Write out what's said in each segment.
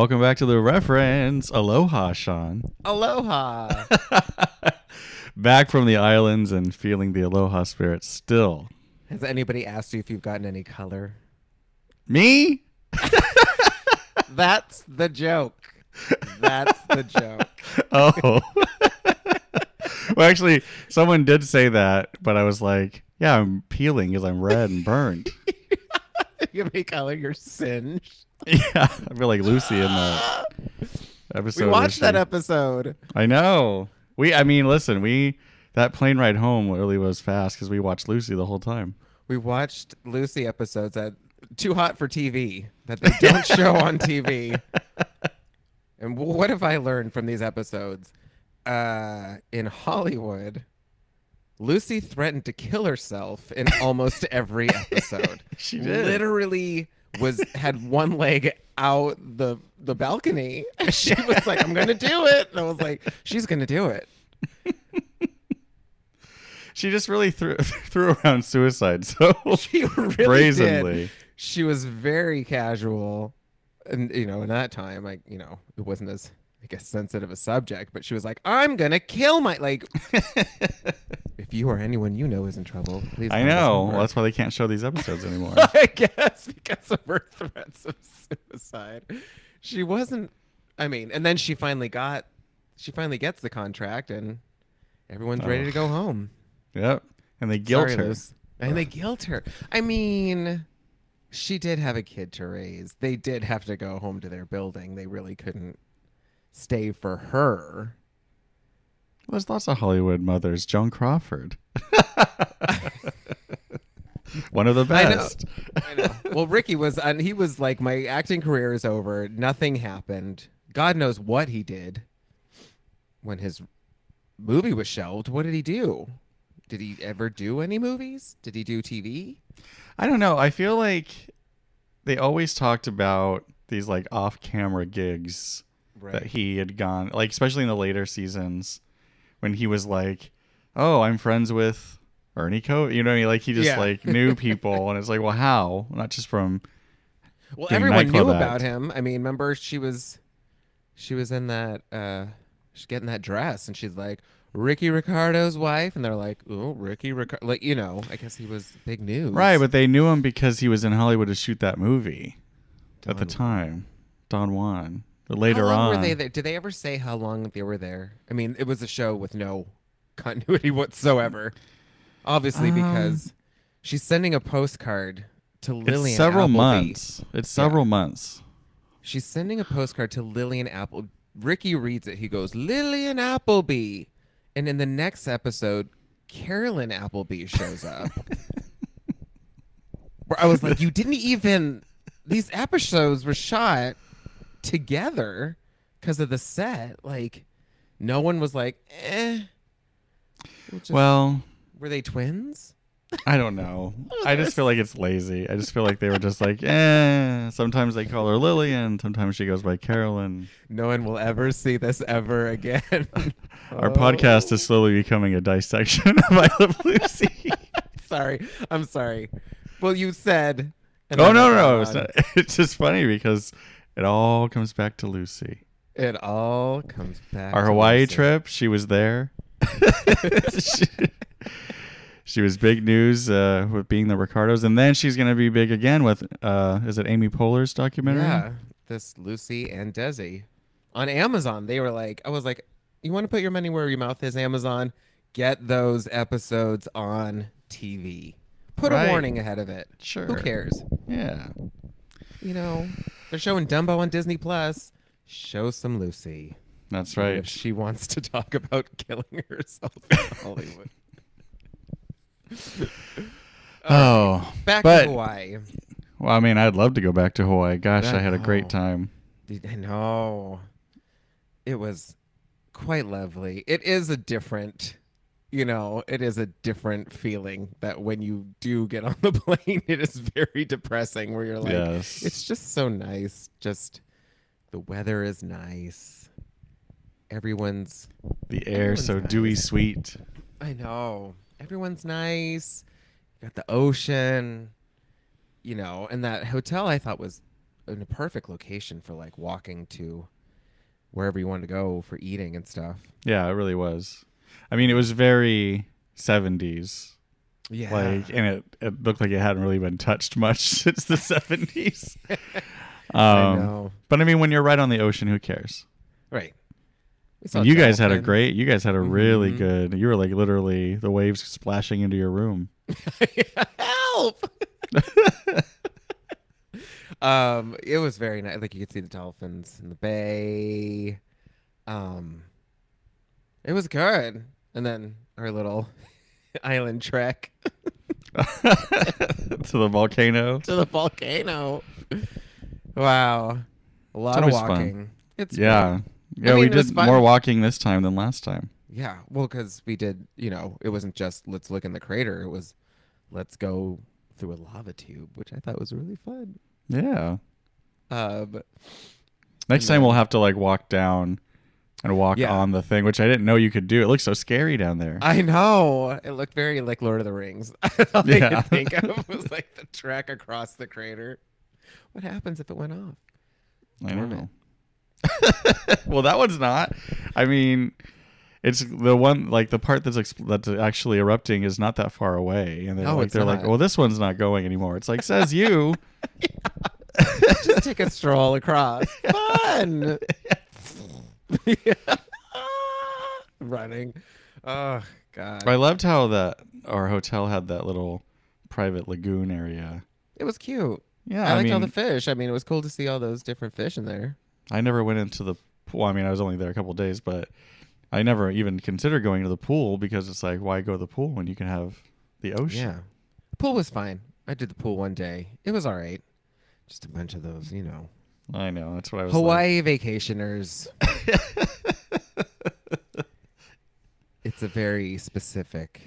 Welcome back to the reference. Aloha, Sean. Aloha. back from the islands and feeling the aloha spirit still. Has anybody asked you if you've gotten any color? Me? That's the joke. That's the joke. Oh. well, actually, someone did say that, but I was like, yeah, I'm peeling because I'm red and burned. you any color, you're singed. yeah, I feel like Lucy in the episode. We watched that episode. I know. We, I mean, listen, we that plane ride home really was fast because we watched Lucy the whole time. We watched Lucy episodes that too hot for TV that they don't show on TV. And what have I learned from these episodes? Uh, in Hollywood, Lucy threatened to kill herself in almost every episode. She did. Literally was had one leg out the the balcony. She was like, "I'm gonna do it," and I was like, "She's gonna do it." She just really threw threw around suicide so She really brazenly. did. She was very casual, and you know, in that time, like you know, it wasn't as I guess sensitive a subject, but she was like, "I'm gonna kill my like." if you or anyone you know is in trouble, please. I know. Well, that's why they can't show these episodes anymore. I guess because of her threats of suicide, she wasn't. I mean, and then she finally got, she finally gets the contract, and everyone's ready Oh. to go home. yep. And they guilt Sorry, her. Luce. And they guilt her. I mean, she did have a kid to raise. They did have to go home to their building. They really couldn't stay for her. There's lots of Hollywood mothers. Joan Crawford. One of the I know. best. I know. well, Ricky was, and he was like, my acting career is over. Nothing happened. God knows what he did when his movie was shelved. What did he do? Did he ever do any movies? Did he do TV? I don't know. I feel like they always talked about these like off-camera gigs that he had gone, like especially in the later seasons when he was like, "Oh, I'm friends with Ernie Co." You know, what I mean? like he just Yeah. like knew people, and it's like, well, how? Not just from Well, everyone knew about act. him. I mean, remember she was, she was in that, uh, she's getting that dress, and she's like Ricky Ricardo's wife, and they're like, oh, Ricky Ricardo, like you know, I guess he was big news, right, but they knew him because he was in Hollywood to shoot that movie at the time, Don Juan. But How later long on, were they there? Did they ever say how long they were there? I mean, it was a show with no continuity whatsoever, obviously Um, because she's sending a postcard to Lillian. it's several Appleby. months. It's several months. She's sending a postcard to Lillian Apple. Ricky reads it. He goes, Lillian Appleby. And in the next episode, Carolyn Appleby shows up. Where I was like, you didn't even. These episodes were shot together because of the set. Like, no one was like, eh. Just- Well, were they twins? I don't know. I just feel like it's lazy. I just feel like they were just like, eh. Sometimes they call her Lillian. Sometimes she goes by Carolyn. No one will ever see this ever again. Our Oh. podcast is slowly becoming a dissection of I Love Lucy. sorry. I'm sorry. Well, you said. oh no, no, no! It's, not, it's just funny because it all comes back to Lucy. It all comes back. Our Hawaii Lucy. trip, she was there. she, she was big news uh, with being the Ricardos, and then she's gonna be big again with uh, is it Amy Poehler's documentary? Yeah, this Lucy and Desi on Amazon. They were like, I was like, you want to put your money where your mouth is, Amazon? Get those episodes on TV. Put Right. a warning ahead of it. Sure. Who cares? Yeah. You know, they're showing Dumbo on Disney Plus. Show some Lucy. That's right. If she wants to talk about killing herself in Hollywood. Oh, Back But- to Hawaii. well, I mean, I'd love to go back to Hawaii. Gosh, I That- had a great time. I know. It was quite lovely. It is a different, you know, it is a different feeling that when you do get on the plane, it is very depressing where you're like, yes. it's just so nice. Just the weather is nice. Everyone's, the air so everyone's dewy sweet. I know, everyone's nice. You got the ocean, you know, and that hotel I thought was in a perfect location for like walking to wherever you wanted to go for eating and stuff. Yeah, it really was. I mean, it was very 70s. Yeah. Like, and it, it looked like it hadn't really been touched much since the 70s. I Um, know. but I mean, when you're right on the ocean, who cares? Right. And you guys had a great, you guys had a really Mhm. good, you were like literally the waves splashing into your room. help. um, it was very nice. Like you could see the dolphins in the bay. Um, it was good. And then our little island trek to the volcano. to the volcano. Wow, a lot of always fun. walking. It's Yeah. fun. Yeah, mean, we it was did fun. more walking this time than last time. Yeah, well, because we did, you know, it wasn't just let's look in the crater. It was let's go through a lava tube, which I thought was really fun. Yeah. Uh, but Next time we'll have to like walk down and walk Yeah. on the thing, which I didn't know you could do. It looks so scary down there. I know it looked very like Lord of the Rings. All I Yeah. could think of was like the track across the crater. What happens if it went off? I don't know. well, that one's not. I mean, it's the one like the part that's ex- that's actually erupting is not that far away, and they're No, like they're like, well, this one's not going anymore. It's like says you. Just take a stroll across. Fun. Running. Oh God. I loved how that our hotel had that little private lagoon area. It was cute. Yeah, I I, liked mean, all the fish. I mean, it was cool to see all those different fish in there. I never went into the pool. I mean, I was only there a couple days, but I never even considered going to the pool because it's like, why go to the pool when you can have the ocean? Yeah. Pool was fine. I did the pool one day. It was all right. Just a bunch of those, you know, I know. That's what I was. like. Hawaii vacationers. it's a very specific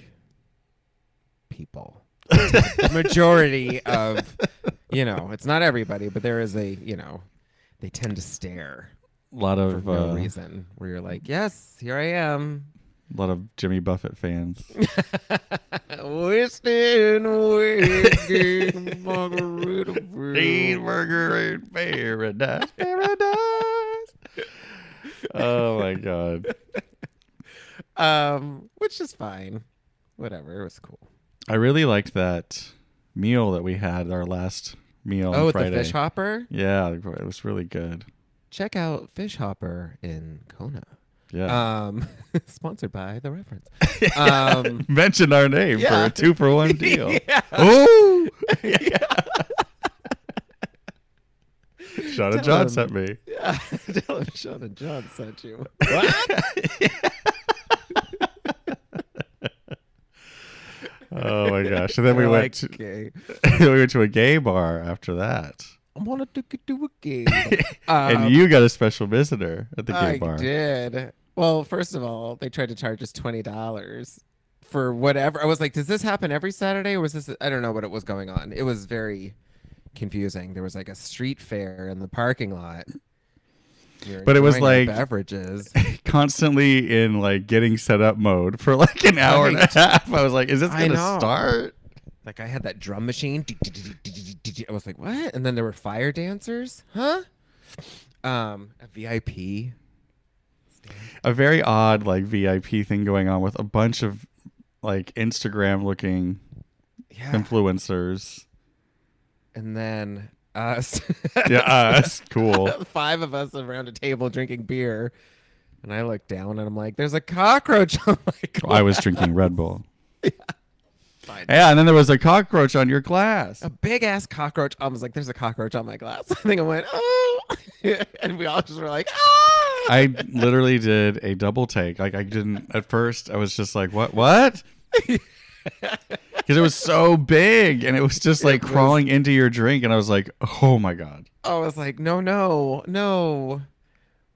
people. the majority of, you know, it's not everybody, but there is a, you know, they tend to stare A lot of no uh, reason. Where you're like, yes, here I am. A lot of Jimmy Buffett fans. Wasting away, margarita Burger in paradise, paradise. oh my god! Um, which is fine. Whatever, it was cool. I really liked that meal that we had. Our last meal oh, on Friday. the fish hopper. Yeah, it was really good. Check out Fish Hopper in Kona. Yeah. Um, sponsored by the reference. Um, Mentioned our name for a two for one deal. yeah. Oh, Shauna Tell John him. sent me. Yeah. Tell him Sean and John sent you. What? Oh my gosh! And then we They're went like, to we went to a gay bar after that, I want to to a game. Um, and you got a special visitor at the gay bar. I did. Well, first of all, they tried to charge us twenty dollars for whatever. I was like, "Does this happen every Saturday, or was this?" I don't know what it was going on. It was very confusing. There was like a street fair in the parking lot. We But it was like- beverages. Constantly in like getting set up mode for like an hour and a half. I was like, "Is this gonna start?" Like I had that drum machine. I was like, "What?" And then there were fire dancers, huh? Um, a VIP. A very odd like VIP thing going on with a bunch of like Instagram looking Yeah. influencers. and then us. Yeah, us. Cool. Five of us around a table drinking beer. And I look down and I'm like, there's a cockroach on my glass. I was drinking Red Bull. Fine. Yeah, and then there was a cockroach on your glass. A big ass cockroach. I was like, there's a cockroach on my glass. I think I went, oh. and we all just were like, ah. I literally did a double take. Like I didn't at first. I was just like, "What? What?" Because it was so big, and it was just like was- crawling into your drink, and I was like, "Oh my god!" I was like, no, no, no.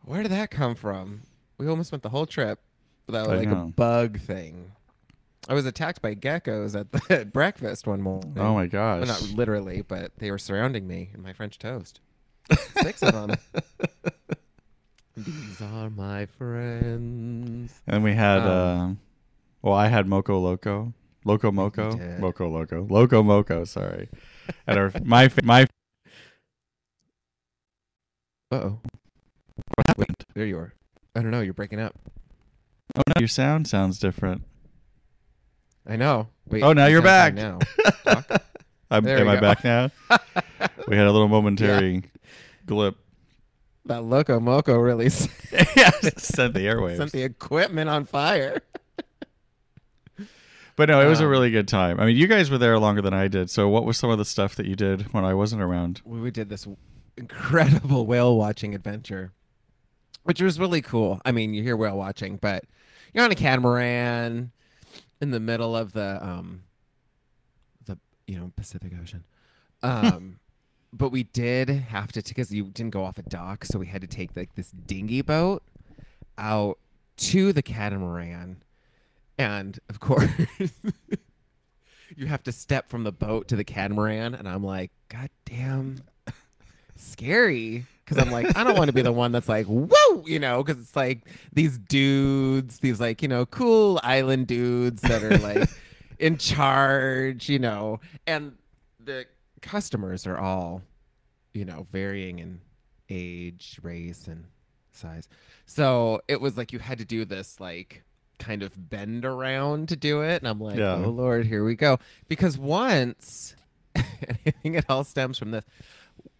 Where did that come from? We almost went the whole trip without like a bug thing. I was attacked by geckos at the at breakfast one morning. Oh my gosh! Well, not literally, but they were surrounding me in my French toast. Six of them. These are my friends. and we had, Um, uh, well, I had Moco Loco, Loco Moco. Moco Loco, Loco Moco. Sorry, and our my my Uh oh. What happened? There you are. I don't know. You're breaking up. Oh no, your sound sounds different. I know. Wait, Oh, now you you're back. Now. Am I go. back now? we had a little momentary glip. That loco moco really yeah, sent the airwaves. sent the equipment on fire. But no, it was a Um, really good time. I mean, you guys were there longer than I did. So, what was some of the stuff that you did when I wasn't around? we we did this incredible whale watching adventure, which was really cool. I mean, you hear whale watching, but you're on a catamaran in the middle of the um the you know Pacific Ocean. Um, but we did have to take because you didn't go off a dock, so we had to take like this dinghy boat out to the catamaran, and of course. You have to step from the boat to the catamaran, and I'm like, God damn, scary. Because I'm like, I don't want to be the one that's like, whoa, you know, because it's like these dudes, these like, you know, cool island dudes that are like in charge, you know, and the customers are all, you know, varying in age, race, and size. So it was like you had to do this like kind of bend around to do it. And I'm like, Yeah. oh Lord, here we go. Because once, I think it all stems from this,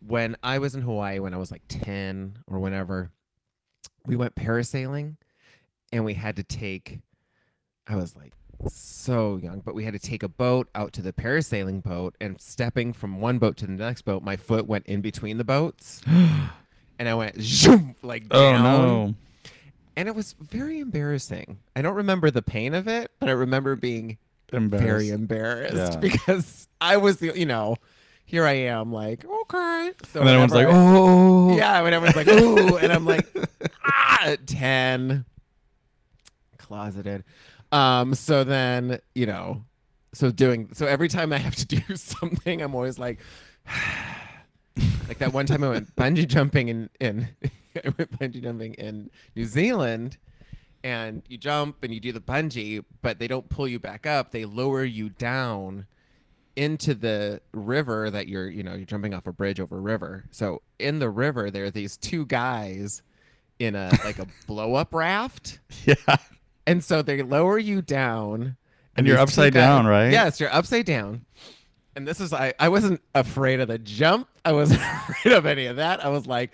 when I was in Hawaii when I was like 10 or whenever, we went parasailing and we had to take, I was like so young, but we had to take a boat out to the parasailing boat and stepping from one boat to the next boat, my foot went in between the boats and I went zoom like Oh down. no! And it was very embarrassing. I don't remember the pain of it, but I remember being very Embarrassed. embarrassed Yeah. because I was the, you know, here I am like, okay. So And then everyone's like, "Oh, yeah, when everyone's like, ooh, and I'm like, ah, 10, closeted. Um, so then, you know, so doing, so every time I have to do something, I'm always like, like that one time I went bungee jumping in, in, I went bungee jumping in New Zealand and you jump and you do the bungee, but they don't pull you back up. They lower you down into the river that you're, you know, you're jumping off a bridge over a river. So in the river, there are these two guys in a like a blow up raft. yeah." And so they lower you down. And you're upside guys- down, right? Yes, you're upside down. And this is I I wasn't afraid of the jump. I wasn't afraid of any of that. I was like,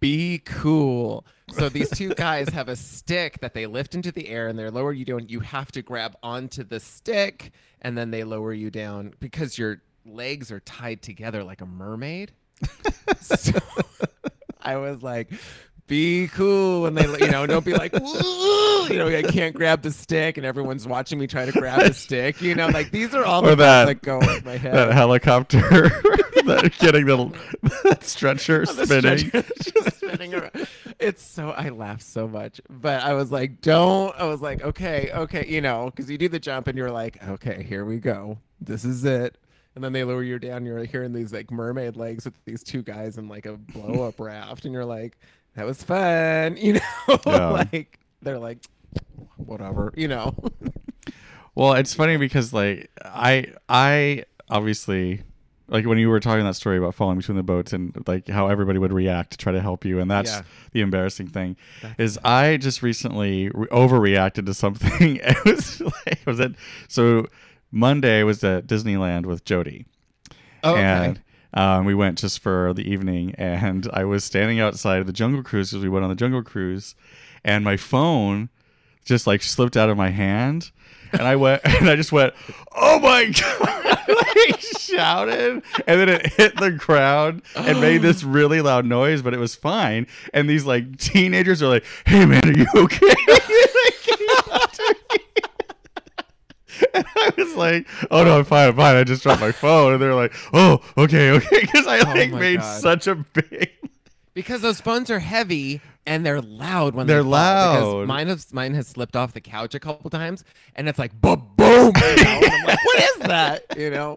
be cool. So these two guys have a stick that they lift into the air and they're lower you down. You have to grab onto the stick and then they lower you down because your legs are tied together like a mermaid. so I was like, be cool when they, you know, don't be like, you know, I can't grab the stick and everyone's watching me try to grab the stick. You know, like these are all Or the that- that go in my head. That helicopter, that getting the that stretcher The spinning. stretcher spinning around. It's so I laugh so much, but I was like, don't. I was like, okay, okay, you know, because you do the jump and you're like, okay, here we go. This is it. And then they lower you down. You're hearing these like mermaid legs with these two guys in like a blow up raft, and you're like, that was fun, you know. Yeah. like they're like, whatever, you know. Well, it's funny because like I I obviously like when you were talking that story about falling between the boats and like how everybody would react to try to help you and that's Yeah. the embarrassing thing is I just recently re- overreacted to something. it was like was it so Monday was at Disneyland with Jody. Oh, and um, we went just for the evening and i was standing outside of the jungle cruise because we went on the jungle cruise and my phone just like slipped out of my hand and i went and i just went oh my god like shouted and then it hit the ground and made this really loud noise but it was fine and these like teenagers are like hey man are you okay They came up to me. And I was like, "Oh no, I'm fine, I'm fine. I just dropped my phone." And they're like, "Oh, okay, okay," because I Oh like made God. such a big. because those phones are heavy and they're loud when They're they fall, because loud. Mine has mine has slipped off the couch a couple times, and it's like boom, boom. You know? Like, what is that? You know,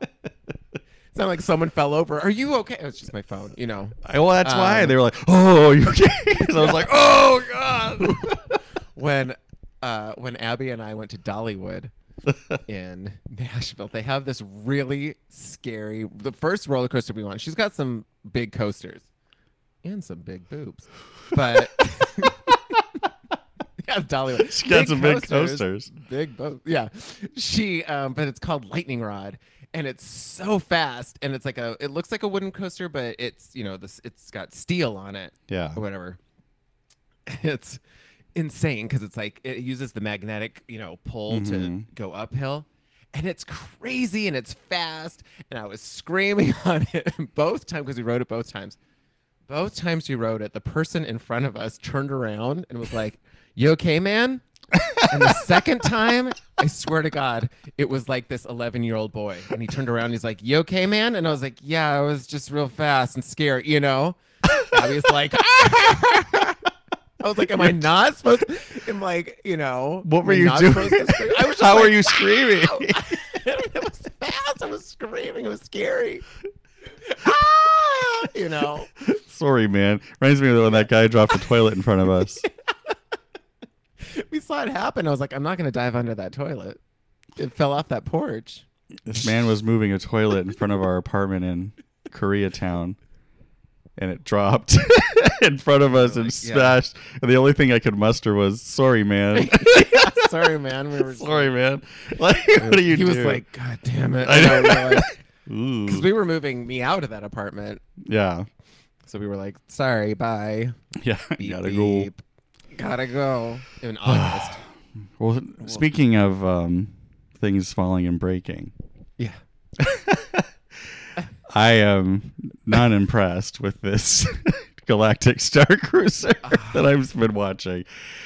it sounded like someone fell over. Are you okay? It's just my phone. You know, I, well, that's why Um, they were like, "Oh, you okay?" 'Cause I was like, "Oh God." when uh, when Abby and I went to Dollywood in Nashville, they have this really scary. The first roller coaster we went, she's got some big coasters. and some big boobs. But yeah, Dollywood. She got some big coasters. Big boobs. Yeah. She um but it's called Lightning Rod and it's so fast and it's like a it looks like a wooden coaster but it's, you know, this it's got steel on it Yeah. or whatever. It's insane because it's like it uses the magnetic, you know, pull to Mhm. go uphill. And it's crazy and it's fast. And I was screaming on it both times because we rode it both times. Both times we rode it, the person in front of us turned around and was like, You okay, man? and the second time, I swear to God, it was like this 11 year old boy. And he turned around and he's like, You okay, man? And I was like, Yeah, I was just real fast and scared, you know? I was like, I was like, Am I not supposed to? I'm like, you know, What were you doing? supposed to scream? I was How like, were you screaming? it was fast. I was screaming. It was scary. ah! You know? Sorry, man. Reminds me of when that guy dropped a toilet in front of us. We saw it happen. I was like, I'm not going to dive under that toilet. It fell off that porch. This man was moving a toilet in front of our apartment in Koreatown, and it dropped in front of us and Like, yeah. smashed. And the only thing I could muster was, "Sorry, man. Sorry, man. We were Sorry, man. Like, what do you doing? he do?" was like, God damn it. I know. Because Ooh. we were moving me out of that apartment. yeah, So we were like, sorry, bye. yeah. Beep, gotta go. Gotta go. In August. Well, speaking of um, things falling and breaking, yeah. I am not impressed with this Galactic Star Cruiser that I've been watching.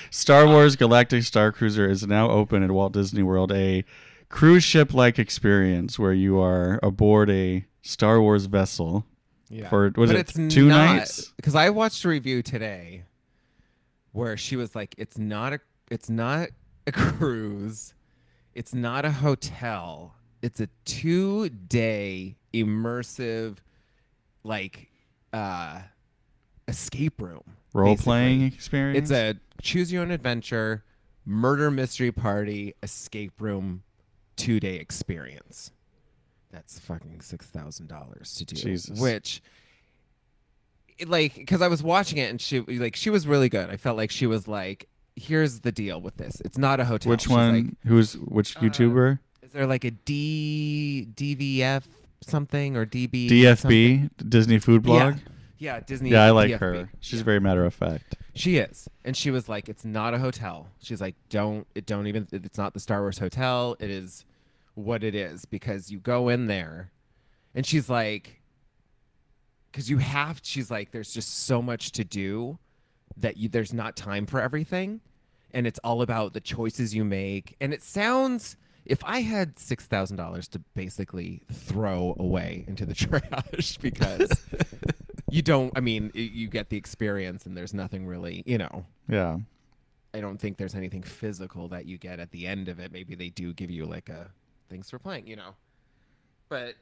Star Wars Galactic Star Cruiser is now open at Walt Disney World, a cruise ship like experience where you are aboard a Star Wars vessel Yeah. for was But it it's two not- nights? Because I watched a review today where she was like, "It's not a, it's not a cruise, it's not a hotel, it's a two-day immersive, like, uh, escape room, Role basically. playing experience. It's a choose your own adventure, murder mystery party, escape room, two-day experience." That's fucking six thousand dollars to do. Jesus. Which it, like because I was watching it and she like she was really good. I felt like she was like, "Here's the deal with this. It's not a hotel." which She's one? like, who's which Uh, YouTuber? is there like a D DVF something or DB something? DFB Disney Food Blog. Yeah, Disney. Yeah, I like DFB. her. She's Yeah. very matter of fact. She is, and she was like, "It's not a hotel." She's like, "Don't it? Don't even. It's not the Star Wars hotel. It is what it is because you go in there, and she's like, because you have. She's like, there's just so much to do that you there's not time for everything, and it's all about the choices you make. And it sounds. If I had six thousand dollars to basically throw away into the trash because you don't i mean you get the experience and there's nothing really you know. Yeah. i don't think there's anything physical that you get at the end of it. Maybe they do give you like a thanks for playing you know. But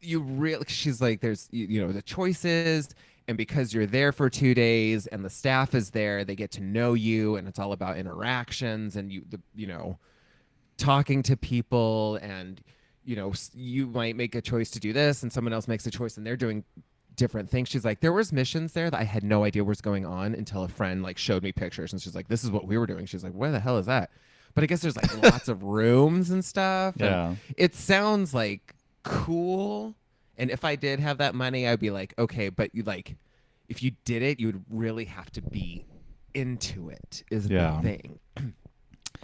you really she's like there's you, you know the choices and because you're there for two days and the staff is there they get to know you and it's all about interactions and you the you know talking to people and you know you might make a choice to do this and someone else makes a choice and they're doing different things. She's like there was missions there that i had no idea was going on until a friend like showed me pictures. And she's like this is what we were doing. She's like where the hell is that? But i guess there's like lots of rooms and stuff and Yeah. it sounds like cool. And if i did have that money i'd be like okay but you like if you did it you would really have to be into it is Yeah. the thing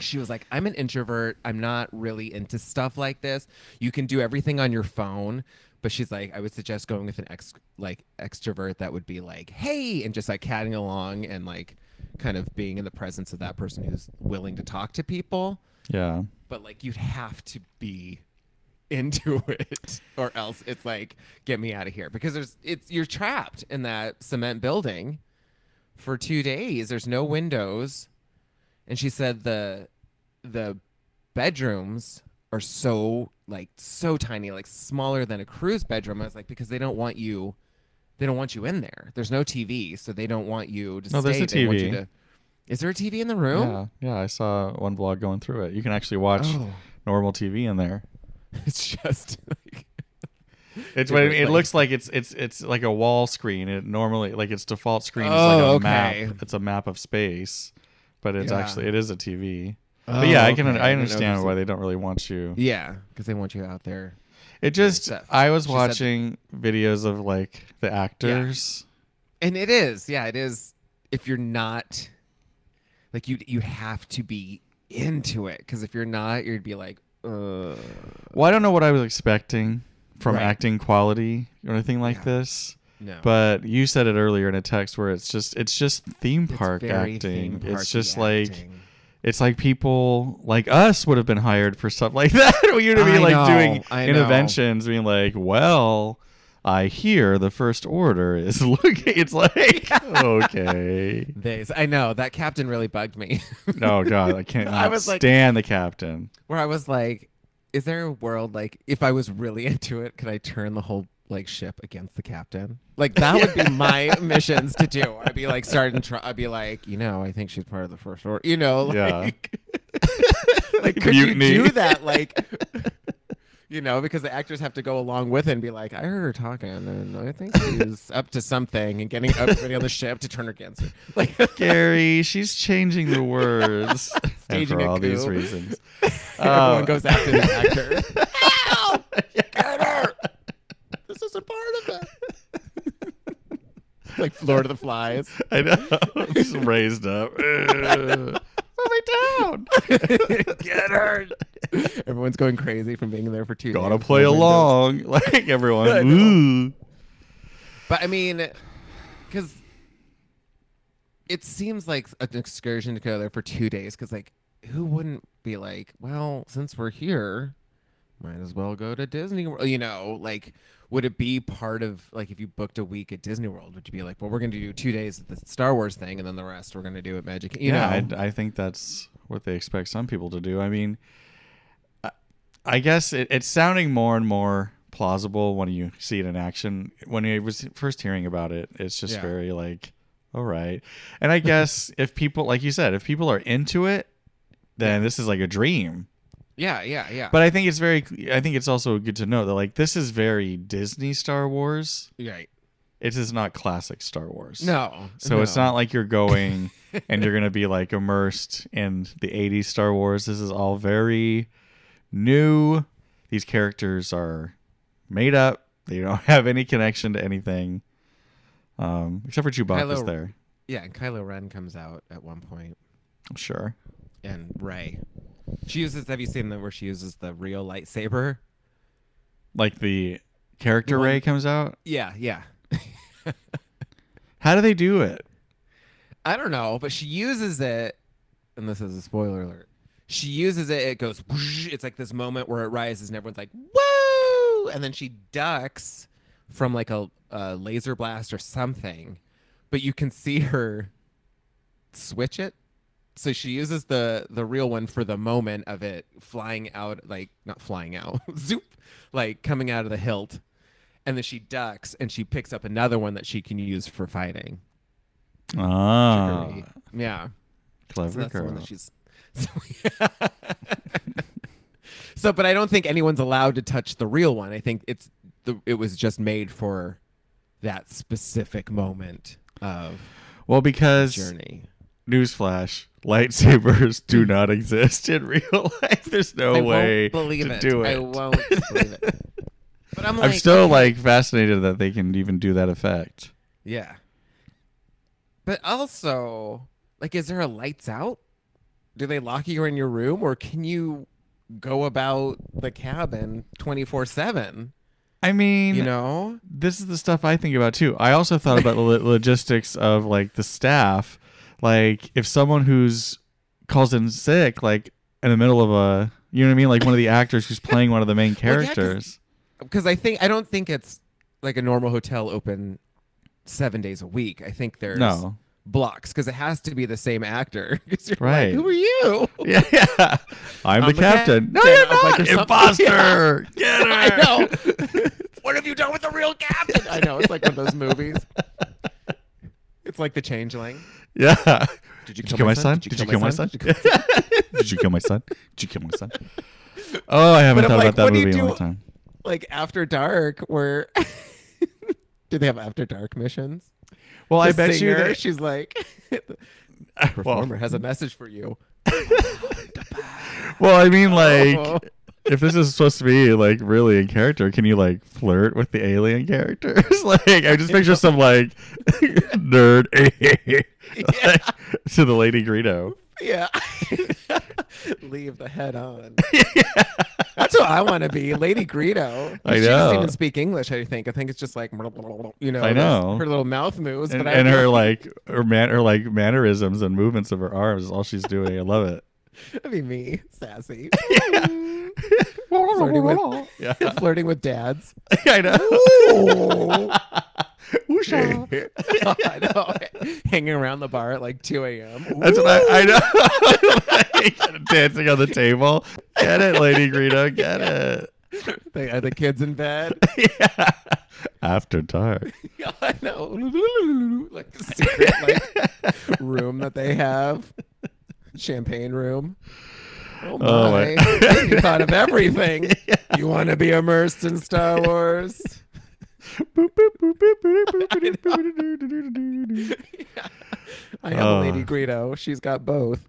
she was like i'm an introvert. I'm not really into stuff like this. You can do everything on your phone. But she's like i would suggest going with an ex like extrovert that would be like hey and just like catting along and like kind of being in the presence of that person who's willing to talk to people. Yeah. but like you'd have to be into it or else it's like get me out of here. Because there's it's you're trapped in that cement building for 2 days. There's no windows and she said the the bedrooms are so like so tiny like smaller than a cruise bedroom i was like because they don't want you they don't want you in there there's no tv so they don't want you to No, there's stay a want you TV. to- is there a tv in the room Yeah. Yeah. I saw one vlog going through it. You can actually watch oh normal TV in there. it's just like It's what I It mean, it looks like it's it's it's like a wall screen. It normally like its default screen is Oh, like a okay. map. It's a map of space, but it's Yeah. actually it is a TV. Oh, but yeah, I can. I understand why they don't really want you. Yeah, because they want you out there. It just. I was She said- watching videos of like the actors. And it is, yeah, it is. If you're not, like you, you have to be into it. Because if you're not, you'd be like, uh. Well, I don't know what I was expecting from Right. acting quality or anything like Yeah. this. No. But you said it earlier in a text where it's just it's just theme park acting. theme It's just like it's like people like us would have been hired for stuff like that. You'd be I like know, doing I know. interventions, being like, "Well, I hear the first order is looking." It's like, okay, They, I know that captain really bugged me. oh god, I can't I was like- stand the captain. Where I was like, is there a world like if I was really into it, could I turn the whole like ship against the captain? Like that would be my missions to do. I'd be like starting. Try, I'd be like, you know, I think she's part of the first order. You know, like, Yeah. like could Mutiny. you do that? Like, you know, because the actors have to go along with it and be like, I heard her talking, and I think she's up to something, and getting everybody on the ship to turn her against her. Like, Gary, she's changing the words and Staging for all these reasons. everyone Uh, goes after the actor. Help! Get! This isn't part of it. like Lord of the Flies. I know. Just raised up. Ugh. Put me down. Get her! Everyone's going crazy from being there for two Gotta days. play No windows. along. Like everyone. I. Ooh. But I mean, because it seems like an excursion to go there for two days. Because like, who wouldn't be like, well, since we're here, might as well go to Disney World. You know, like, would it be part of like if you booked a week at Disney World? Would you be like, well, we're going to do two days at the Star Wars thing, and then the rest we're going to do at Magic? You yeah, know, I, I think that's what they expect some people to do. I mean, I, I guess it, it's sounding more and more plausible when you see it in action. When I was first hearing about it, it's just Yeah. very like, all right. And I guess if people, like you said, if people are into it, then this is like a dream. Yeah, yeah, yeah. But I think it's very. I think it's also good to know that like this is very Disney Star Wars. right, It is not classic Star Wars. no, So it's not like you're going and you're gonna be like immersed in the '80s Star Wars. This is all very new. These characters are made up. They don't have any connection to anything, um, except for Chewbacca's Kylo- there. Yeah, and Kylo Ren comes out at one point. Sure. and Rey. She uses. Have you seen that where she uses the real lightsaber? Like the character The one- Rey comes out. Yeah, yeah. How do they do it? I don't know, but she uses it, and this is a spoiler alert. She uses it. It goes. whoosh, It's like this moment where it rises, and everyone's like, "Woo!" And then she ducks from like a, a laser blast or something, but you can see her switch it. So she uses the the real one for the moment of it flying out, like not flying out, zoop, like coming out of the hilt, and then she ducks and she picks up another one that she can use for fighting. Ah, Trickery. Yeah. clever So that's the girl. one that she's. So, so, but I don't think anyone's allowed to touch the real one. I think it's the it was just made for that specific moment of well, because journey. newsflash, lightsabers do mm. not exist in real life. There's no I way won't believe to it. do it. I won't believe it. But I'm like, I'm still like fascinated that they can even do that effect. yeah. But also, like, is there a lights out? Do they lock you in your room, or can you go about the cabin twenty four seven? I mean, You know, this is the stuff I think about too. I also thought about the logistics of like the staff. Like if someone who's calls in sick, like in the middle of a, you know what I mean, like one of the actors who's playing one of the main Well, yeah, characters. because I think I don't think it's like a normal hotel open seven days a week. I think there's no. blocks because it has to be the same actor. Right. Like, Who are you? Yeah, yeah. I'm, I'm the the captain. No, you're like, not. something- Imposter. Get her. I know. what have you done with the real captain? I know. It's like one of those movies. It's like the changeling. Yeah. Did you Did you kill my son? Did you kill my son? Did you kill my son? Did you kill my son? Oh, I haven't But I'm thought like, about that what do you movie in a do- long time. like after dark where do they have after dark missions? Well, I The bet you singer, that she's like performer has a message for you. well, I mean, oh. like, Oh. If this is supposed to be like really in character, can you like flirt with the alien characters? like, I just picture some like nerd like, to the Lady Greedo. Yeah. Leave the head on. That's what I want to be, Lady Greedo. I She doesn't even speak English. I think. I think it's just like you know. I know. her little mouth moves, And, but I and her like her man her like mannerisms and movements of her arms is all she's doing. I love it. that'd be me, sassy, Flirting with- yeah, flirting with dads. I know. Ooh. Woosha. I know. Hanging around the bar at like 2 a.m. That's what I, I know. Like, dancing on the table. Get it, Lady Greedo. Get it. They, are the kids in bed? yeah. After dark. Yeah, I know. like the secret like room that they have champagne room. Oh my! Oh my. you thought of everything. Yeah. You want to be immersed in Star Wars? I have uh. Lady Greedo. She's got both.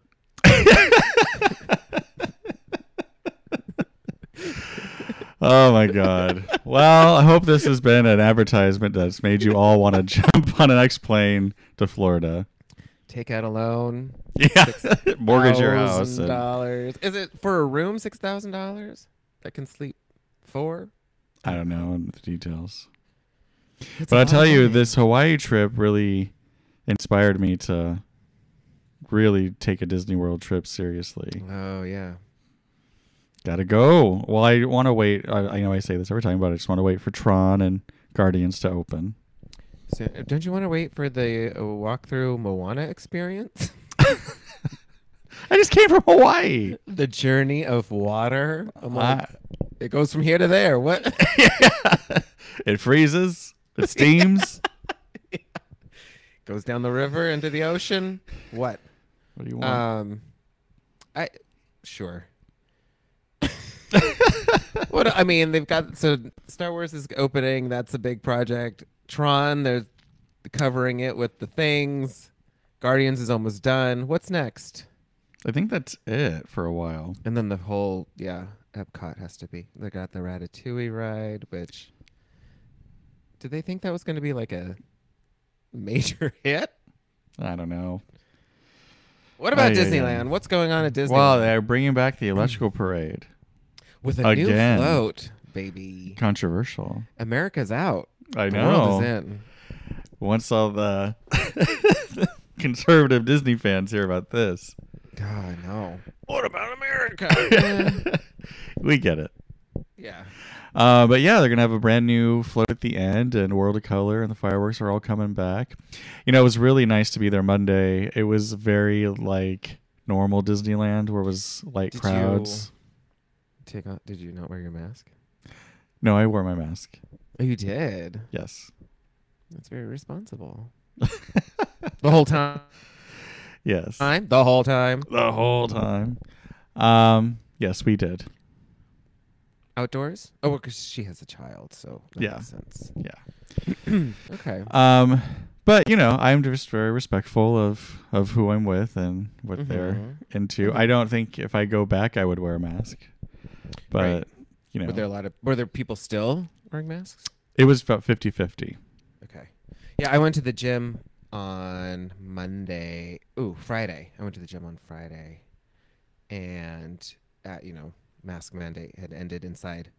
oh my god. Well, I hope this has been an advertisement that's made you all want to jump on an X plane to Florida. Take out a loan. Yeah. Mortgage your house. and- Dollars. Is it for a room? Six thousand dollars. That can sleep four. I don't know the details. That's But I tell you, this Hawaii trip really inspired me to really take a Disney World trip seriously. Oh yeah. Gotta go. Well, I want to wait. I, I know I say this every time, but I just want to wait for Tron and Guardians to open. So, don't you want to wait for the uh, walkthrough Moana experience? I just came from Hawaii. the journey of water. I'm like, I- it goes from here to there. What? it freezes. It steams. goes down the river into the ocean. What? what do you want? Um, I sure. what I mean, they've got so Star Wars is opening. That's a big project. Tron, they're covering it with the things. Guardians is almost done. What's next? I think that's it for a while. And then the whole yeah, Epcot has to be. They got the Ratatouille ride, which did they think that was going to be like a major hit? I don't know. What about ay. Uh, Disneyland? What's going on at Disneyland? Well, they're bringing back the electrical mm. parade. with a again. new float, baby. Controversial. America's out. I The world is know. in. Once all the conservative Disney fans hear about this, God, I know. What about America? we get it. yeah. Uh, but yeah, they're gonna have a brand new float at the end, and World of Color and the fireworks are all coming back. You know, it was really nice to be there Monday. It was very like normal Disneyland, where it was like Did crowds. Take off. Did you not wear your mask? No, I wore my mask. Oh, you did. Yes, That's very responsible. the whole time. yes, Time. The whole time. the whole time. Um, yes, we did. Outdoors. Oh, because she has a child, so that Yeah. makes sense. Yeah. Okay. Um, but you know, I'm just very respectful of of who I'm with and what they're Mhm. into. Mhm. I don't think if I go back, I would wear a mask. But Right. you know, Were there a lot of? Were there people still wearing masks? It was about 50-50. Okay. Yeah, I went to the gym on Monday. Ooh, Friday. I went to the gym on Friday, and uh, you know, mask mandate had ended inside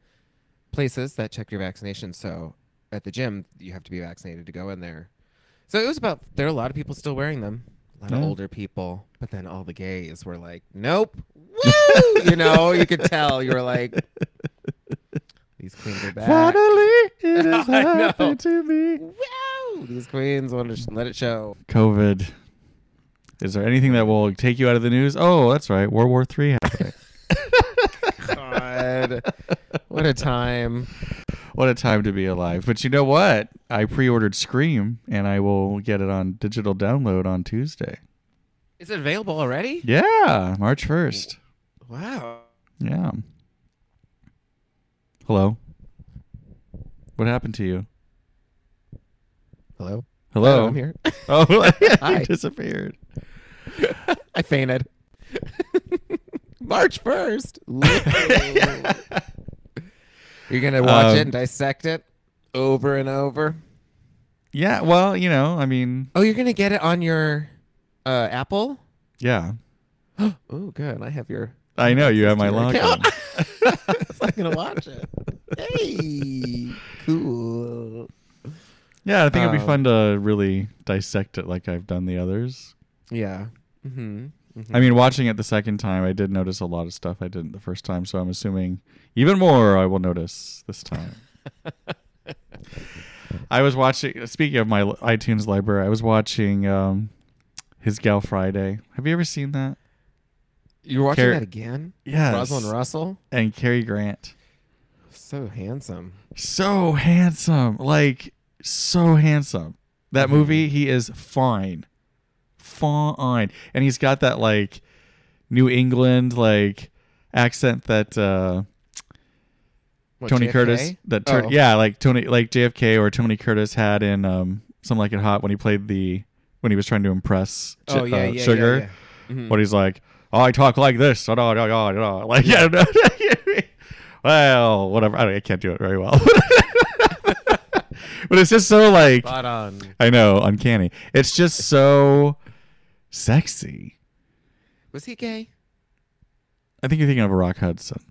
places that check your vaccination. So at the gym, you have to be vaccinated to go in there. So it was about there are a lot of people still wearing them. A lot of older people, but then all the gays were like, "Nope, woo!" you know, you could tell you were like, "These queens are back." Finally, it is happening to me. Woo! These queens want to let it show. COVID. Is there anything that will take you out of the news? Oh, that's right. World War Three happening. God, what a time! what a time to be alive. But you know what? I pre-ordered Scream, and I will get it on digital download on Tuesday. Is it available already? Yeah, March first. Wow. Yeah. Hello. What happened to you? Hello. Hello. I'm here. Oh, Hi. you disappeared. I fainted. March first. You're gonna watch Um, it and dissect it over and over. Yeah. Well, you know, I mean, Oh, you're gonna get it on your uh, Apple. yeah. Oh, good. I have your. I know you have my login. account. I'm gonna watch it. Hey, cool. Yeah, I think it'd be Um, fun to really dissect it like I've done the others. Yeah. Mm-hmm. I mean, watching it the second time, I did notice a lot of stuff I didn't the first time, so I'm assuming even more I will notice this time. I was watching. Speaking of my iTunes library, I was watching um, His Gal Friday. Have you ever seen that? You're watching Car- that again? Yes. Rosalind Russell, And Cary Grant, so handsome. so handsome, like so handsome. That Mhm. movie, he is fine, fine, and he's got that like New England like accent that. uh What, Tony JFK? Curtis. That tur- Oh. yeah, like Tony, like JFK or Tony Curtis had in um, "Some Like It Hot" when he played the when he was trying to impress Oh yeah, uh, yeah, Sugar. yeah, yeah. Mhm. But he's like, "Oh, I talk like this." Oh, no, no, no, no. Like, yeah, no. well, whatever. I, don't, I can't do it very well. but it's just so like Spot on. I know, uncanny. It's just so sexy. Was he gay? I think you're thinking of a Rock Hudson.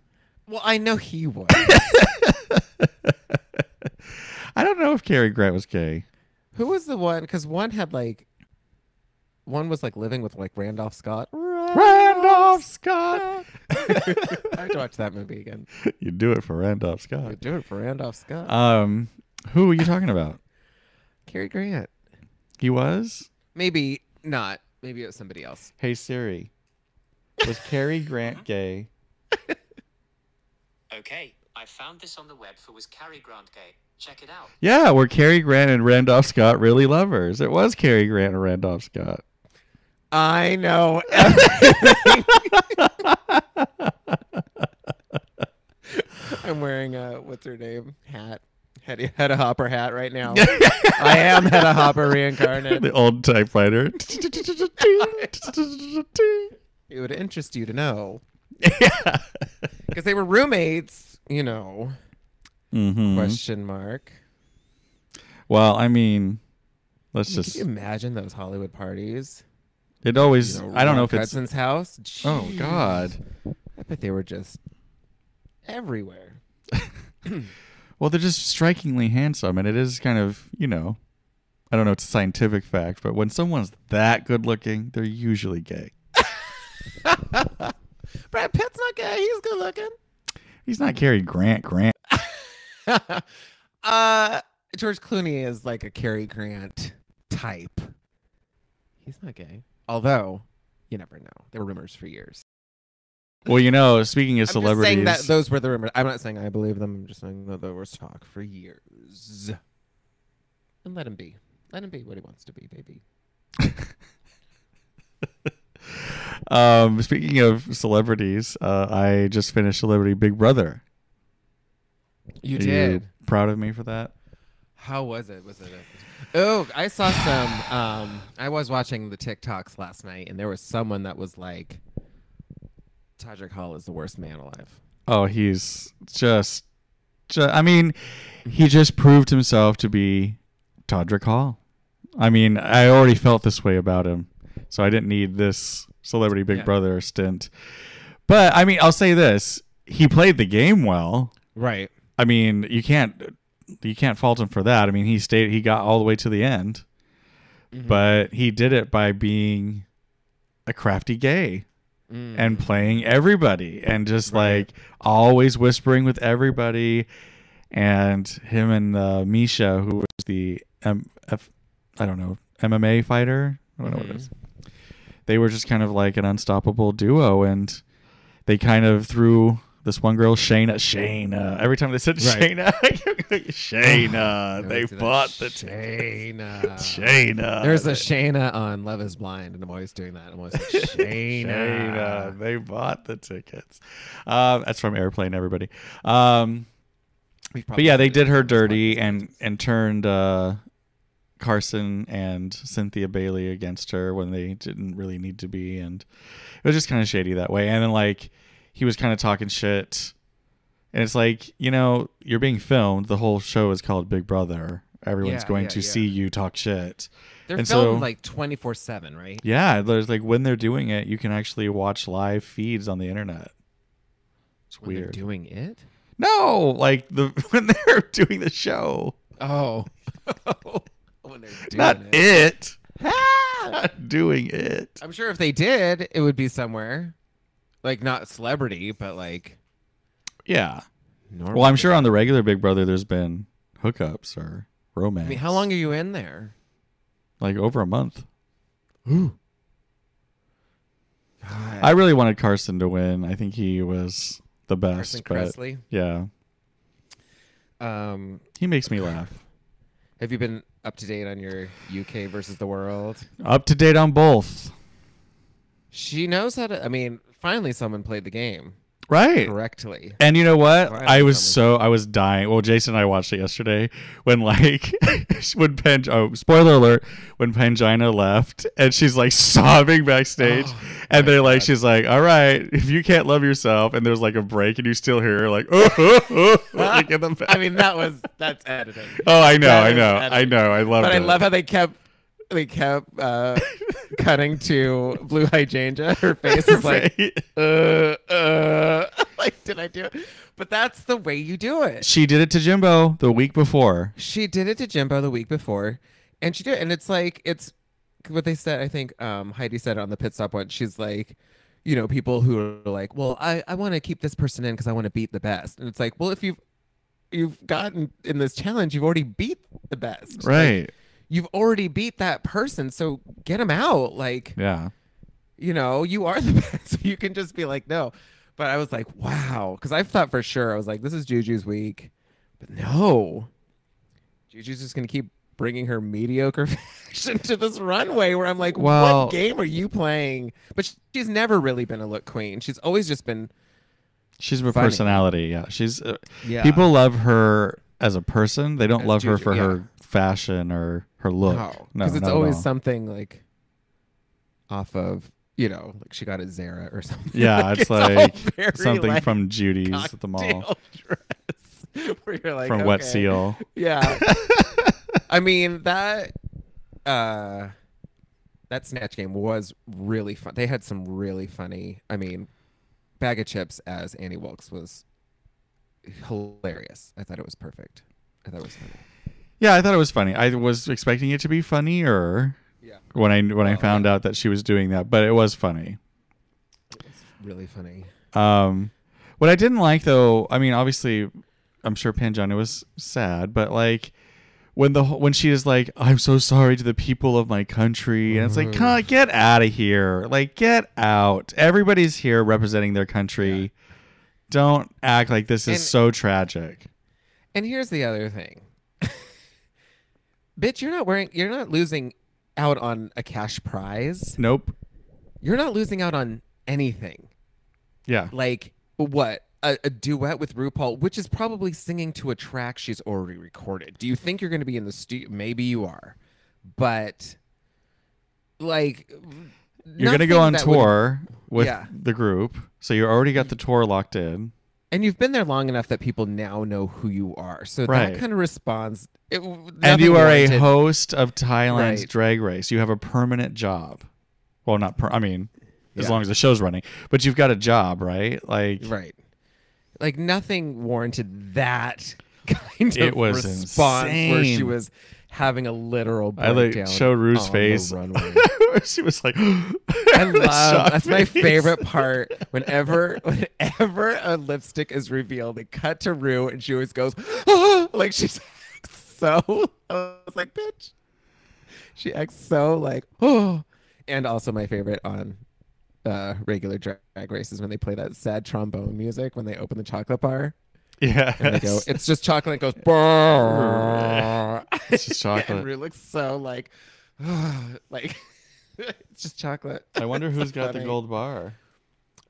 Well, I know he was. I don't know if Cary Grant was gay. Who was the one? Because one had like, one was like living with like Randolph Scott. Randolph Scott. I have to watch that movie again. you do it for Randolph Scott. You do it for Randolph Scott. Um, who are you talking about? Cary Grant. He was. Maybe not. Maybe it was somebody else. Hey Siri, was Cary Grant gay? Okay, I found this on the web for Was Cary Grant Gay. Check it out. Yeah, were Cary Grant and Randolph Scott really lovers? It was Cary Grant and Randolph Scott. I know everything. I'm wearing a what's her name hat, Hedda, Hedda Hopper hat right now. I am Hedda Hopper reincarnated. the old typewriter. It would interest you to know yeah. because they were roommates. You know, hmm question mark. Well, I mean, let's Can just. you imagine those Hollywood parties? It always. You know, I don't know if it's. Hudson's house. Oh God. I bet they were just everywhere. Well, they're just strikingly handsome, and it is kind of, you know, I don't know, it's a scientific fact, but when someone's that good looking, they're usually gay. Brad Pitt's not gay. He's good looking. He's not Cary Grant. Grant. uh, George Clooney is like a Cary Grant type. He's not gay. Although, you never know. There were rumors for years. Well, you know, speaking of I'm just celebrities, saying that those were the rumors. I'm not saying I believe them. I'm just saying that there was talk for years. And let him be. Let him be what he wants to be, baby. um, speaking of celebrities, uh, I just finished Celebrity Big Brother. You Are did. proud of me for that? How was it? Was it? A... Oh, I saw some. Um, I was watching the TikToks last night, and there was someone that was like, "Todrick Hall is the worst man alive." Oh, he's just, ju- I mean, he just proved himself to be Todrick Hall. I mean, I already felt this way about him, so I didn't need this Celebrity Big Yeah. Brother stint. But I mean, I'll say this: he played the game well. Right. I mean, you can't you can't fault him for that. I mean, he stayed he got all the way to the end, Mm-hmm. but he did it by being a crafty gay Mm. and playing everybody and just Right. like always whispering with everybody and him and uh, Miesha who was the M- F- I don't know MMA fighter I don't know what it is they were just kind of like an unstoppable duo and they kind of threw this one girl Shayna Shayna every time they said Right. Shayna Shayna they went to that bought the Shayna. Shayna There's a Shayna on Love Is Blind, and I'm always doing that. I'm always like, Shayna. Shayna. They bought the tickets. Um, that's from Airplane, everybody. Um, But yeah, they did her dirty and and turned uh, Carson and Cynthia Bailey against her when they didn't really need to be, and it was just kind of shady that way. And then like he was kind of talking shit, and it's like you know you're being filmed. The whole show is called Big Brother. Everyone's Yeah, going yeah, to yeah. see you talk shit. They're and filmed so- like twenty four seven, right? Yeah, there's like when they're doing it, you can actually watch live feeds on the internet. It's When they're weird. doing it. no, like the when they're doing the show, Oh, when they're doing not it. it. Ah! not doing it. I'm sure if they did, it would be somewhere, like not celebrity, but like Yeah. normal. Well, I'm sure on the regular Big Brother, there's been hookups or romance. I mean, how long are you in there? Like over a month. God. I really wanted Carson to win. I think he was the best. Carson Kressley. yeah, Um, he makes me laugh. have you been up to date on your UK versus the world? Up to date on both. She knows how to. I mean, finally, someone played the game Right. correctly. And you know what? Right, I was so I was dying. Well, Jason and I watched it yesterday when like when Pen oh spoiler alert when Pangina left and she's like sobbing backstage Oh, and they're like she's like all right if you can't love yourself and there's like a break and you still hear her like oh, oh, oh, like in the back. I mean, that was that's editing. oh I know that I know I know I love But it. I love how they kept they kept uh, cutting to Blue Hydrangea. Her face is like, uh, uh, like, did I do it? But that's the way you do it. she did it to Jimbo the week before. She did it to Jimbo the week before, and she did, and it's like it's what they said. I think um, Heidi said it on the pit stop once. She's like, you know, people who are like, well, I I want to keep this person in because I want to beat the best, and it's like, well, if you've you've gotten in this challenge, you've already beat the best, Like, Right. You've already beat that person, so get them out. Like, Yeah. you know, you are the best. So you can just be like, no. But I was like, wow. Because I thought for sure, I was like, this is Juju's week. But no. Juju's just going to keep bringing her mediocre fashion to this runway where I'm like, Well- what game are you playing? But she's never really been a look queen. She's always just been, She's a Funny. personality. Yeah. She's uh, yeah. people love her as a person. They don't As love her for yeah. her fashion or her look. No. No, Because it's always something like off of, you know, like she got a Zara or something. Yeah, it's all like very, something like, from Judy's at the mall dress where you're like from Wet. Seal. Yeah. I mean that uh that snatch game was really fun. They had some really funny. I mean, Baga Chipz as Annie Wilkes was hilarious. I thought it was perfect. I thought it was funny. Yeah, I thought it was funny. I was expecting it to be funnier Yeah. when I when I Oh, found out that she was doing that, but it was funny. It was really funny. Um, what I didn't like though, I mean, obviously, I'm sure Pangina was sad, but like when the when she is like, "I'm so sorry to the people of my country," and it's like, Mhm. "Come on, get out of here! Like, get out! Everybody's here representing their country. Don't act like this is And- so tragic." And here's the other thing. Bitch, you're not wearing you're not losing out on a cash prize. Nope. You're not losing out on anything. Yeah. like what a, a duet with RuPaul, which is probably singing to a track she's already recorded. Do you think you're going to be in the studio? Maybe you are, but like You're gonna go on tour with Yeah. the group, so you already got the tour locked in. And you've been there long enough that people now know who you are. So Right. that kind of responds. It, and you are a host of Thailand's Right. drag race. You have a permanent job. Well, not per. I mean, as Yeah. long as the show's running, but you've got a job, right? Like, right. Like nothing warranted that kind It of was response where she insane. was having a literal I like showed Ru's face. she was like, I love that's my face. favorite part. Whenever whenever a lipstick is revealed, they cut to Rue and she always goes, "Ah," like she's so I was like, bitch. She acts so like, oh and also my favorite on uh regular drag races when they play that sad trombone music when they open the chocolate bar Yeah, and they go, it's just chocolate. It goes. It's just chocolate. and Ru looks so like, like it's just chocolate. I wonder It's so who's got the gold bar.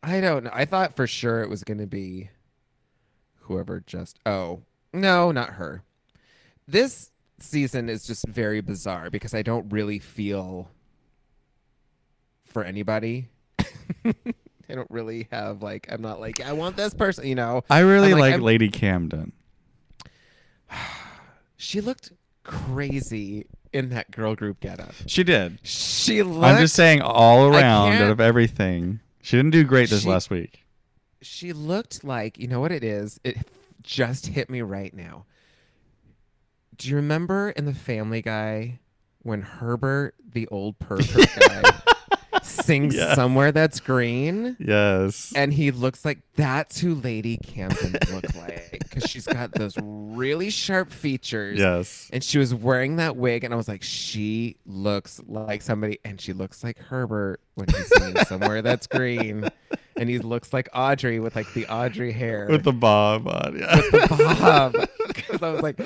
I don't know. I thought for sure it was going to be whoever just. Oh, No, not her. This season is just very bizarre because I don't really feel for anybody. I don't really have like I'm not like I want this person, you know. I really I'm like, like Lady Camden. She looked crazy in that girl group getup. She did. She looked I'm just saying all around out of everything. She didn't do great this She- last week. she looked like you know what it is it just hit me right now do you remember in the family guy when herbert the old pervert guy sings Yeah. somewhere that's green Yes. and he looks like that's who lady camden looked like because she's got those really sharp features yes. and she was wearing that wig and i was like she looks like somebody and she looks like herbert when he's singing somewhere that's green and he looks like audrey with like the audrey hair With the bob on. Yeah. With the bob because i was like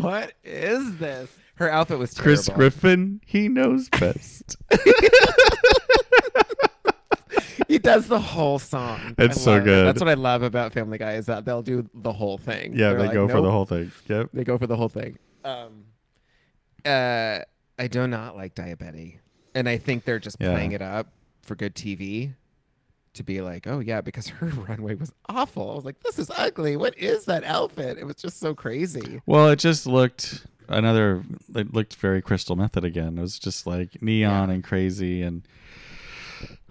what is this her outfit was terrible. Chris Griffin, he knows best. he does the whole song It's so love it. good. that's what i love about family guy is that they'll do the whole thing yeah, They're they like, go for the whole thing. Yep. They go for the whole thing. Um, uh, I do not like Daya Betty, and I think they're just Yeah. playing it up for good TV to be like, oh yeah, because her runway was awful. I was like, this is ugly. What is that outfit? It was just so crazy. Well, it just looked another. It looked very Crystal Methyd again. It was just like neon Yeah. and crazy, and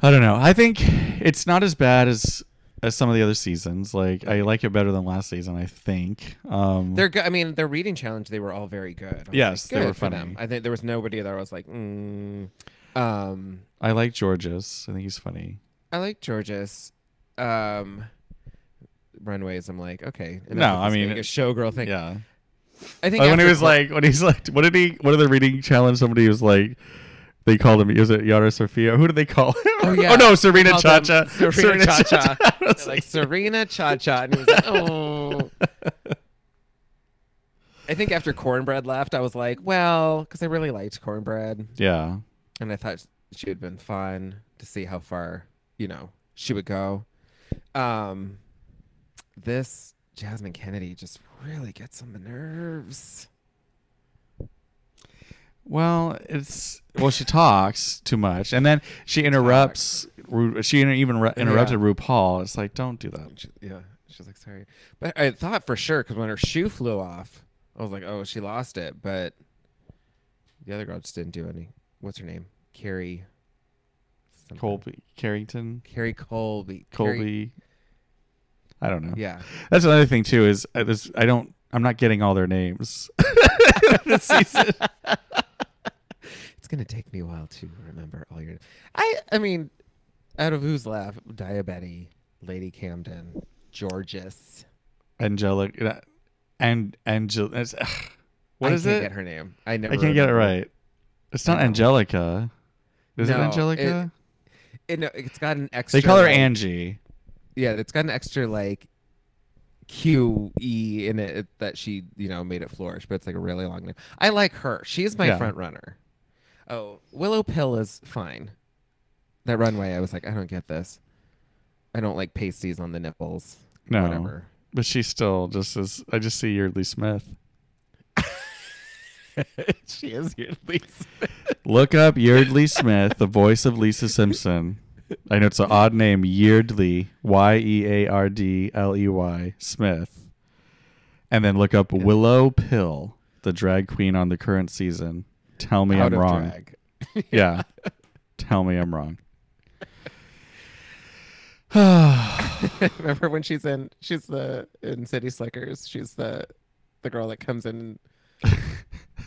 I don't know. I think it's not as bad as as some of the other seasons. Like I like it better than last season. I think. Um, They're good. I mean, their reading challenge, they were all very good. Yes, like, they were for them. funny. I think there was nobody that I was like, mm. um, I like Jorgeous. I think he's funny. I like Jorgeous. Um, runways, I'm like, okay. No, I mean, a showgirl thing. Yeah. I think Like when he was like, when he's like, what did he? What did the reading challenge? Somebody was like, they called him. Was it Yara Sofia? Who did they call him? Oh, yeah. no, Serena Cha Cha. Serena Cha Cha. Like like, Serena Cha Cha, and he was like, "Oh." I think after Kornbread left, I was like, "Well," because I really liked Kornbread, yeah. and I thought she would been fun to see how far, you know, she would go. Um, this Jasmine Kennedie just really gets on the nerves. Well, it's well, she talks too much, and then she interrupts. Ru- She inter- even re- interrupted RuPaul. It's like, don't do that. She, yeah, she's like, "Sorry," but I thought for sure because when her shoe flew off, I was like, "Oh, she lost it." But the other girl just didn't do any. What's her name? Carrie. something. Colby Carrington, Carrie Colby. Carrie- Colby. I don't know. Yeah. That's another thing too. Is uh, this, I don't. I'm not getting all their names this season. It's gonna take me a while to remember all your. I I mean, out of who's left? Daya Betty, Lady Camden, Jorgeous. Angelic uh, and Angel. Uh, it's, what I is can't it? Get her name. I never. I can't get it right. It's not Angelica. Is it No, Angelica? It, no, it's got an extra. they call her like- Angie. Yeah, it's got an extra like Q E in it that she you know made it flourish, but it's like a really long name. I like her. She's my Yeah. front runner. Oh, Willow Pill is fine. That runway, I was like, I don't get this. I don't like pasties on the nipples. No, Whatever. but she's still just as. I just see Yeardley Smith. she is Yeardley Smith. Look up Yeardley Smith, the voice of Lisa Simpson. I know it's an odd name, Yeardley, Y E A R D L E Y Smith, and then look up Willow Pill, the drag queen on the current season. Tell me Out I'm wrong. drag. Yeah, tell me I'm wrong. Remember when she's in? She's the in City Slickers. She's the the girl that comes in. and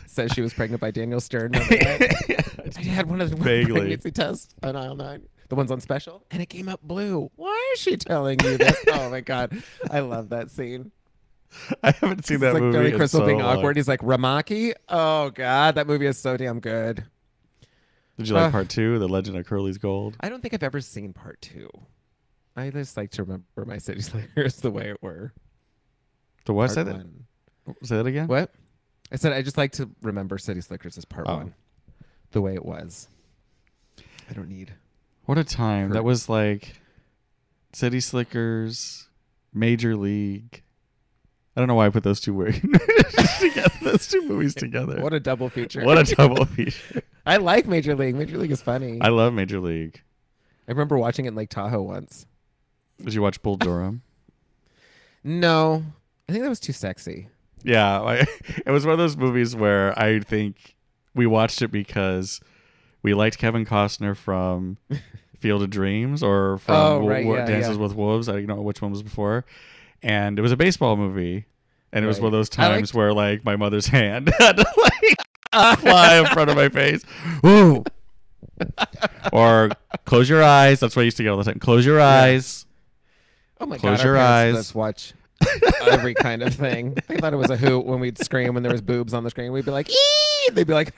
Says she was pregnant by Daniel Stern. I had one of the Vaguely. pregnancy tests on aisle nine, the ones on special, and it came up blue. Why is she telling you this? oh my god, I love that scene. I haven't seen It's that like movie. In Crystal so being long. awkward. He's like Ramaki. Oh god, that movie is so damn good. Did you like Uh, part two, The Legend of Curly's Gold? I don't think I've ever seen part two. I just like to remember my City Slickers the way it were. The what? Part Say that, one. say that again? What? I said I just like to remember City Slickers as part Oh. one, the way it was. I don't need. What a time. Her- That was like City Slickers, Major League, I don't know why I put those two words together. Those two movies together. What a double feature. What a double feature. I like Major League. Major League is funny. I love Major League. I remember watching it in Lake Tahoe once. Did you watch Bull Durham? No, I think that was too sexy. yeah, I, it was one of those movies where I think we watched it because we liked Kevin Costner from Field of Dreams or from Oh, right, Wo- yeah, Dances yeah. with Wolves. I don't know which one was before, and it was a baseball movie. And it was Right. one of those I liked- times where like my mother's hand had to like fly in front of my face. Ooh. or close your eyes. That's what I used to get all the time. Close your eyes. Oh my Close god! your eyes. let us watch every kind of thing. They thought it was a hoot when we'd scream when there was boobs on the screen. We'd be like, "Ee!" They'd be like,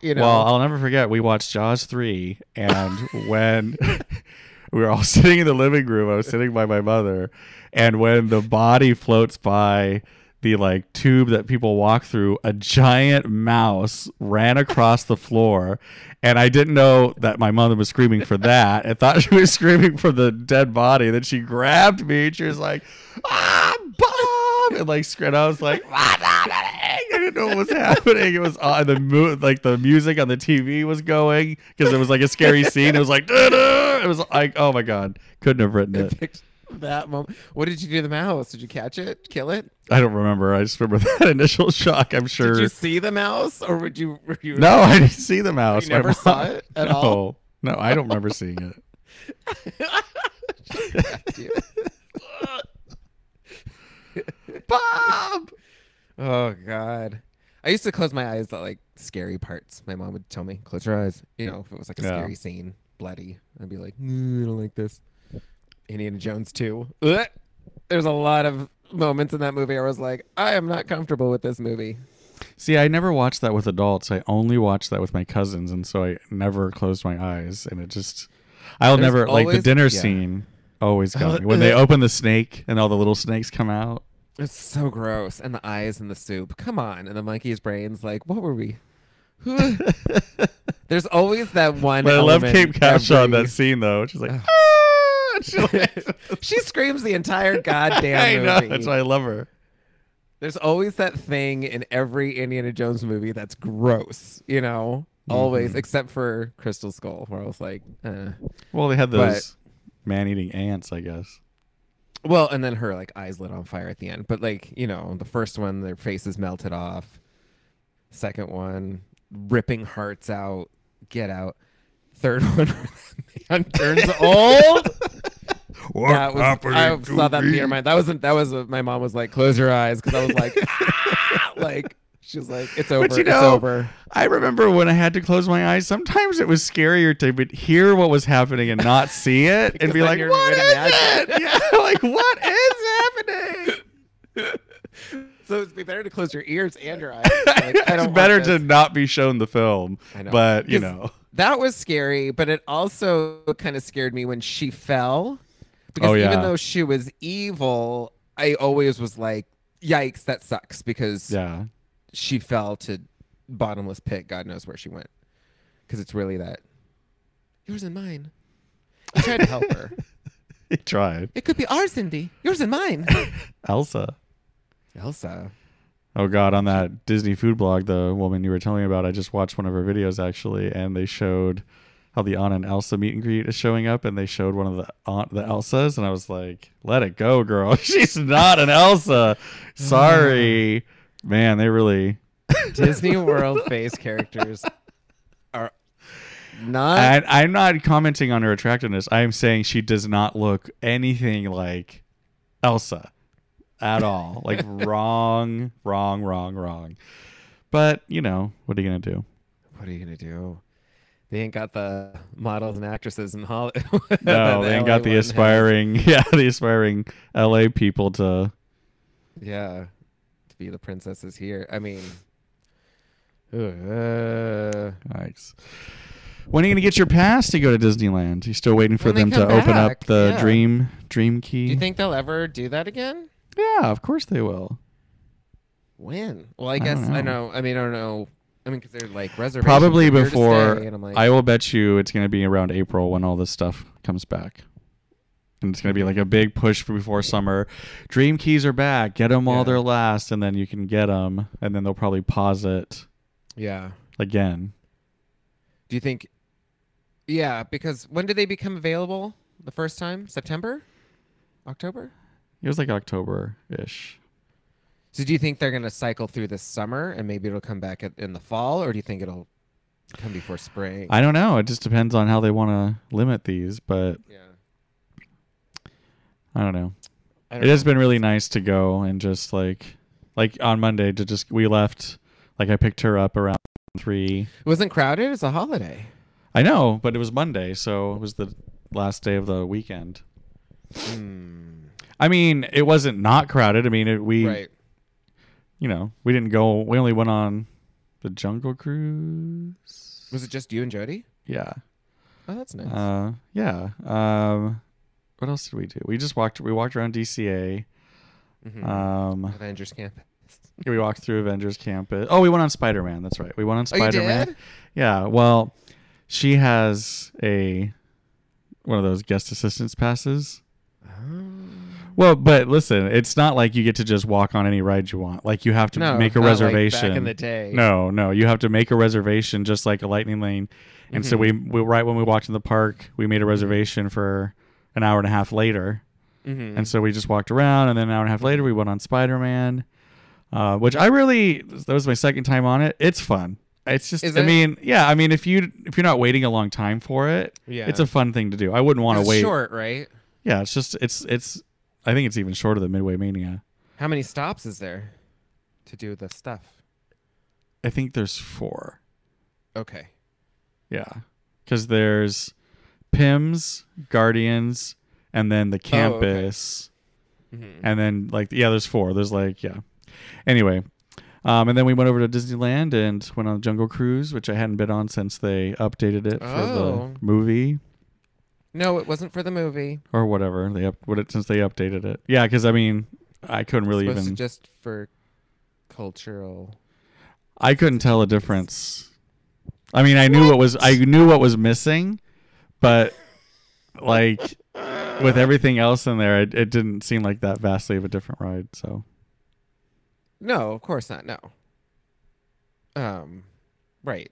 you know. Well, I'll never forget. We watched Jaws three, and when we were all sitting in the living room, I was sitting by my mother, and when the body floats by the like tube that people walk through, a giant mouse ran across the floor, and I didn't know that my mother was screaming for that. I thought she was screaming for the dead body. Then she grabbed me, and she was like, "Ah, Bob!" and like, and I was like? I didn't know what was happening. It was on the like the music on the TV was going because it was like a scary scene. It was like! It was like, oh my god, couldn't have written it. Picked that moment. What did you do to the mouse? Did you catch it? Kill it? I don't remember. I just remember that initial shock. I'm sure. Did you see the mouse, or would you? Were you no, I didn't see the mouse. You never mom- saw it at no, all? No, I don't remember seeing it. Bob. Oh God. I used to close my eyes at like scary parts. My mom would tell me, close your eyes. You know, if it was like a Yeah. scary scene, bloody, I'd be like, "Mm, I don't like this. Indiana Jones 2. Ugh. There's a lot of moments in that movie I was like, I am not comfortable with this movie. See, I never watched that with adults. I only watched that with my cousins, and so I never closed my eyes. And it just, I'll There's never like the dinner yeah. scene. Always got me when they open the snake and all the little snakes come out. It's so gross. And the eyes in the soup. Come on. And the monkey's brains, like, what were we? There's always that one. But I love Kate Capshaw in that scene though. She's like, "Ah!" She like- she screams the entire goddamn I know. movie. That's why I love her. There's always that thing in every Indiana Jones movie that's gross, you know? Always, Mhm. except for Crystal Skull, where I was like, uh. Well, they had those man-eating ants, I guess. Well, and then her like eyes lit on fire at the end. But like, you know, the first one, their faces melted off. Second one, ripping hearts out. Get out. Third one, man turns old. that was I saw that in theater. Mind. that wasn't that was what my mom was like. Close your eyes because I was like, "Ah!" like she was like, it's over. you it's over. I remember when I had to close my eyes. Sometimes it was scarier to but hear what was happening and not see it, and be like, "What is reimagining. it?" Yeah, like what is happening? So it'd be better to close your ears and your eyes. Like, it's better to not be shown the film, I know. but you know, that was scary, but it also kind of scared me when she fell. Because Oh, yeah. even though she was evil, I always was like, yikes, that sucks because yeah. she fell to bottomless pit. God knows where she went. Because it's really that yours and mine. I tried to help her. He tried. It could be our Cindy, yours and mine. Elsa. Elsa. Oh God! On that Disney food blog, the woman you were telling me about, I just watched one of her videos actually, and they showed how the Anna and Elsa meet and greet is showing up, and they showed one of the Aunt the Elsas, and I was like, "Let it go, girl. She's not an Elsa. Sorry, mm. man. They really." Disney World face characters are not. And I'm not commenting on her attractiveness. I am saying she does not look anything like Elsa at all. Like wrong, wrong, wrong, wrong. But you know, what are you gonna do? What are you gonna do? They ain't got the models and actresses in Hollywood. No, they ain't got the aspiring, yeah, the aspiring LA people to. Yeah, to be the princesses here. I mean, uh, Yikes. When are you gonna get your pass to go to Disneyland? You still waiting for them to come open up the yeah. dream dream key? do you think they'll ever do that again? Yeah, of course they will. When? Well, I I guess I know. I mean, I don't know. I mean, because they're like reservations. Probably are here to before. stay, and I'm like, I will bet you it's gonna be around April when all this stuff comes back. and it's gonna be like a big push for before summer. Dream keys are back. Get them while Yeah. they're last, and then you can get them, and then they'll probably pause it Yeah. again. Do you think? Yeah, because when did they become available the first time? September, October. It was like October ish. So do you think they're gonna cycle through this summer and maybe it'll come back in the fall, or do you think it'll come before spring? I don't know. It just depends on how they want to limit these, but yeah. I don't know. I It don't has know. been really nice to go and just like, like on Monday to just we left. Like I picked her up around three. It wasn't crowded. It's a holiday. I know, but it was Monday, so it was the last day of the weekend. Hmm. I mean, it wasn't not crowded. I mean, it, we, right. you know, we didn't go. We only went on the Jungle Cruise. Was it just you and Jody? Yeah. Oh, that's nice. Uh, yeah. Um, what else did we do? We just walked. We walked around DCA. Mhm. Um, Avengers Camp. we walked through Avengers Campus. Oh, we went on Spider Man. That's right. We went on Oh, Spider Man. did? Yeah. Well, she has a one of those guest assistance passes. Oh. Well, but listen, it's not like you get to just walk on any ride you want. Like you have to No, make a not like reservation. back in the day. No, no, you have to make a reservation just like a lightning lane. And so we, Mm-hmm. we right when we walked in the park, we made a reservation for an hour and a half later. Mhm. And so we just walked around, and then an hour and a half later, we went on Spider Man, uh, which I really that was my second time on it. It's fun. It's just, Is I it? mean, yeah, I mean, if you if you're not waiting a long time for it, Yeah. it's a fun thing to do. I wouldn't want to It's wait. short, right? Yeah, it's just it's it's. I think it's even shorter than Midway Mania. How many stops is there to do the stuff? I think there's four. Okay. Yeah, because there's Pym's, Guardians, and then the Oh, okay. campus. Mhm. and then like yeah there's four there's like yeah anyway um, and then we went over to disneyland and went on jungle cruise which i hadn't been on since they updated it for Oh. the movie No, it wasn't for the movie. or whatever they up what it since they updated it yeah because i mean i couldn't really Supposed even to just for cultural. i couldn't tell a difference i mean i knew what was i knew what was missing but like with everything else in there it, it didn't seem like that vastly of a different ride so No, of course not. No. Um, right.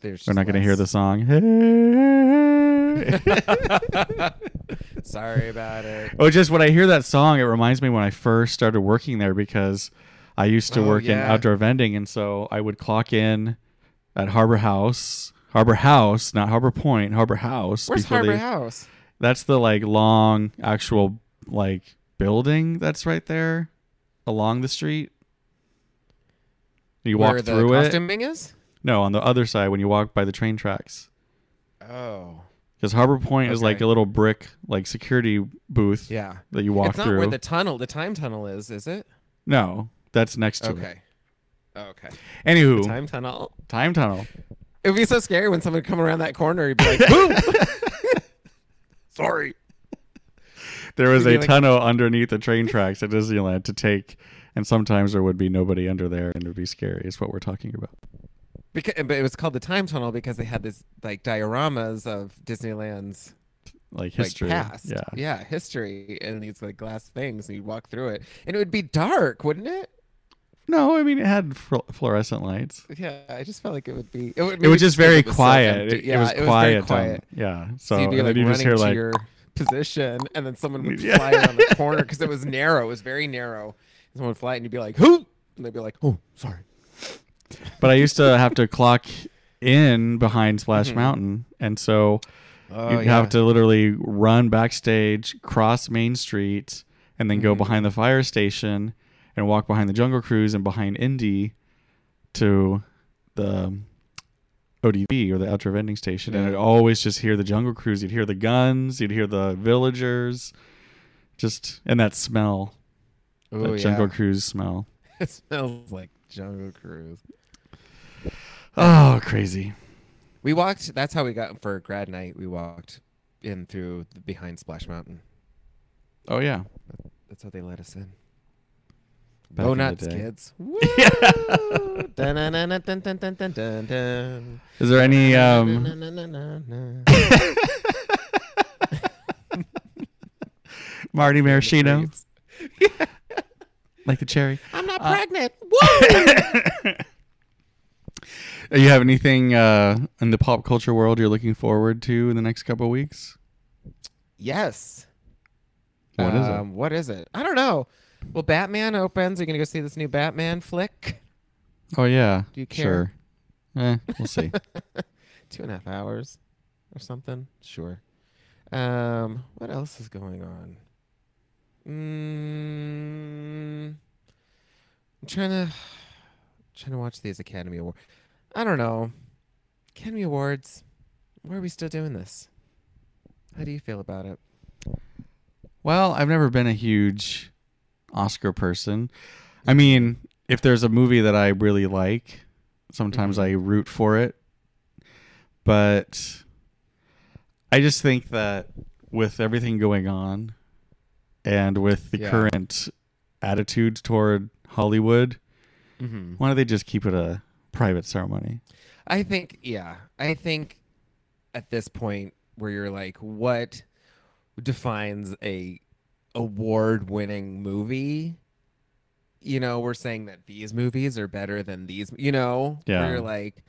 There's. we're just not going to hear less. the song hey Sorry about it. Oh, just when I hear that song, it reminds me when I first started working there because I used to Oh, work in outdoor vending, and so I would clock in at Harbor House, Harbor House, not Harbor Point, Harbor House. Where's Harbor they- House? That's the like long actual like building that's right there along the street. You Where walk the through it. costuming is? No, on the other side when you walk by the train tracks. Oh, Because Harbor Point is like a little brick like security booth yeah. that you walk through. it's not through. where the tunnel, the time tunnel is, is it? no, that's next to it. Okay. Okay. Anywho, Time tunnel. time tunnel. It would be so scary when someone would come around that corner. You'd be like, boom. Sorry. There was You'd be a like- tunnel underneath the train tracks at Disneyland to take, and sometimes there would be nobody under there, and it would be scary. Is what we're talking about. Because, but it was called the time tunnel because they had this like dioramas of Disneyland's Like history. like past. Yeah. Yeah, history and these like glass things and you'd walk through it. And it would be dark, wouldn't it? No, I mean it had fl- fluorescent lights. Yeah, I just felt like it would be. It, would, It was just very so quiet. it, yeah, it was quiet. yeah. So, you'd be like you just hear to like your position, and then someone would Yeah. fly around the corner because it was narrow. It was very narrow. Someone would fly, and you'd be like, "Who?" And they'd be like, "Oh, sorry." But I used to have to clock in behind Splash Mhm. Mountain, and so Oh, you'd have to literally run backstage, cross Main Street, and then go Mhm. behind the fire station and walk behind the Jungle Cruise and behind Indy to the ODV or the outdoor vending station. And I'd always just hear the Jungle Cruise. You'd hear the guns, you'd hear the villagers, just and that smell, Oh, that Jungle. Cruise smell. It smells like Jungle Cruise. Oh, crazy. We walked. That's how we got for grad night. We walked in through the, behind Splash Mountain. Oh yeah, that's how they let us in. Back Go in nuts, kids! Is there any? Um... Marty Maraschino, like the cherry. I'm not uh, pregnant. Whoa! Do you have anything uh, in the pop culture world you're looking forward to in the next couple of weeks? yes. What is it? um, What is it? I don't know. Well, Batman opens. Are you gonna go see this new Batman flick? Oh yeah, Do you care? Sure. Eh, we'll see. Two and a half hours or something. Sure. Um, what else is going on? Mm, I'm trying to trying to watch these Academy Awards. I don't know. Academy Awards. Why are we still doing this? How do you feel about it? well, I've never been a huge Oscar person. I mean, if there's a movie that I really like, sometimes Mhm. I root for it. But I just think that with everything going on and with the Yeah. current attitude toward Hollywood, Mm-hmm. why don't they just keep it a private ceremony? I think, yeah, I think at this point where you're like, what defines a award-winning movie? You know, we're saying that these movies are better than these. You know, Yeah. Where you're like,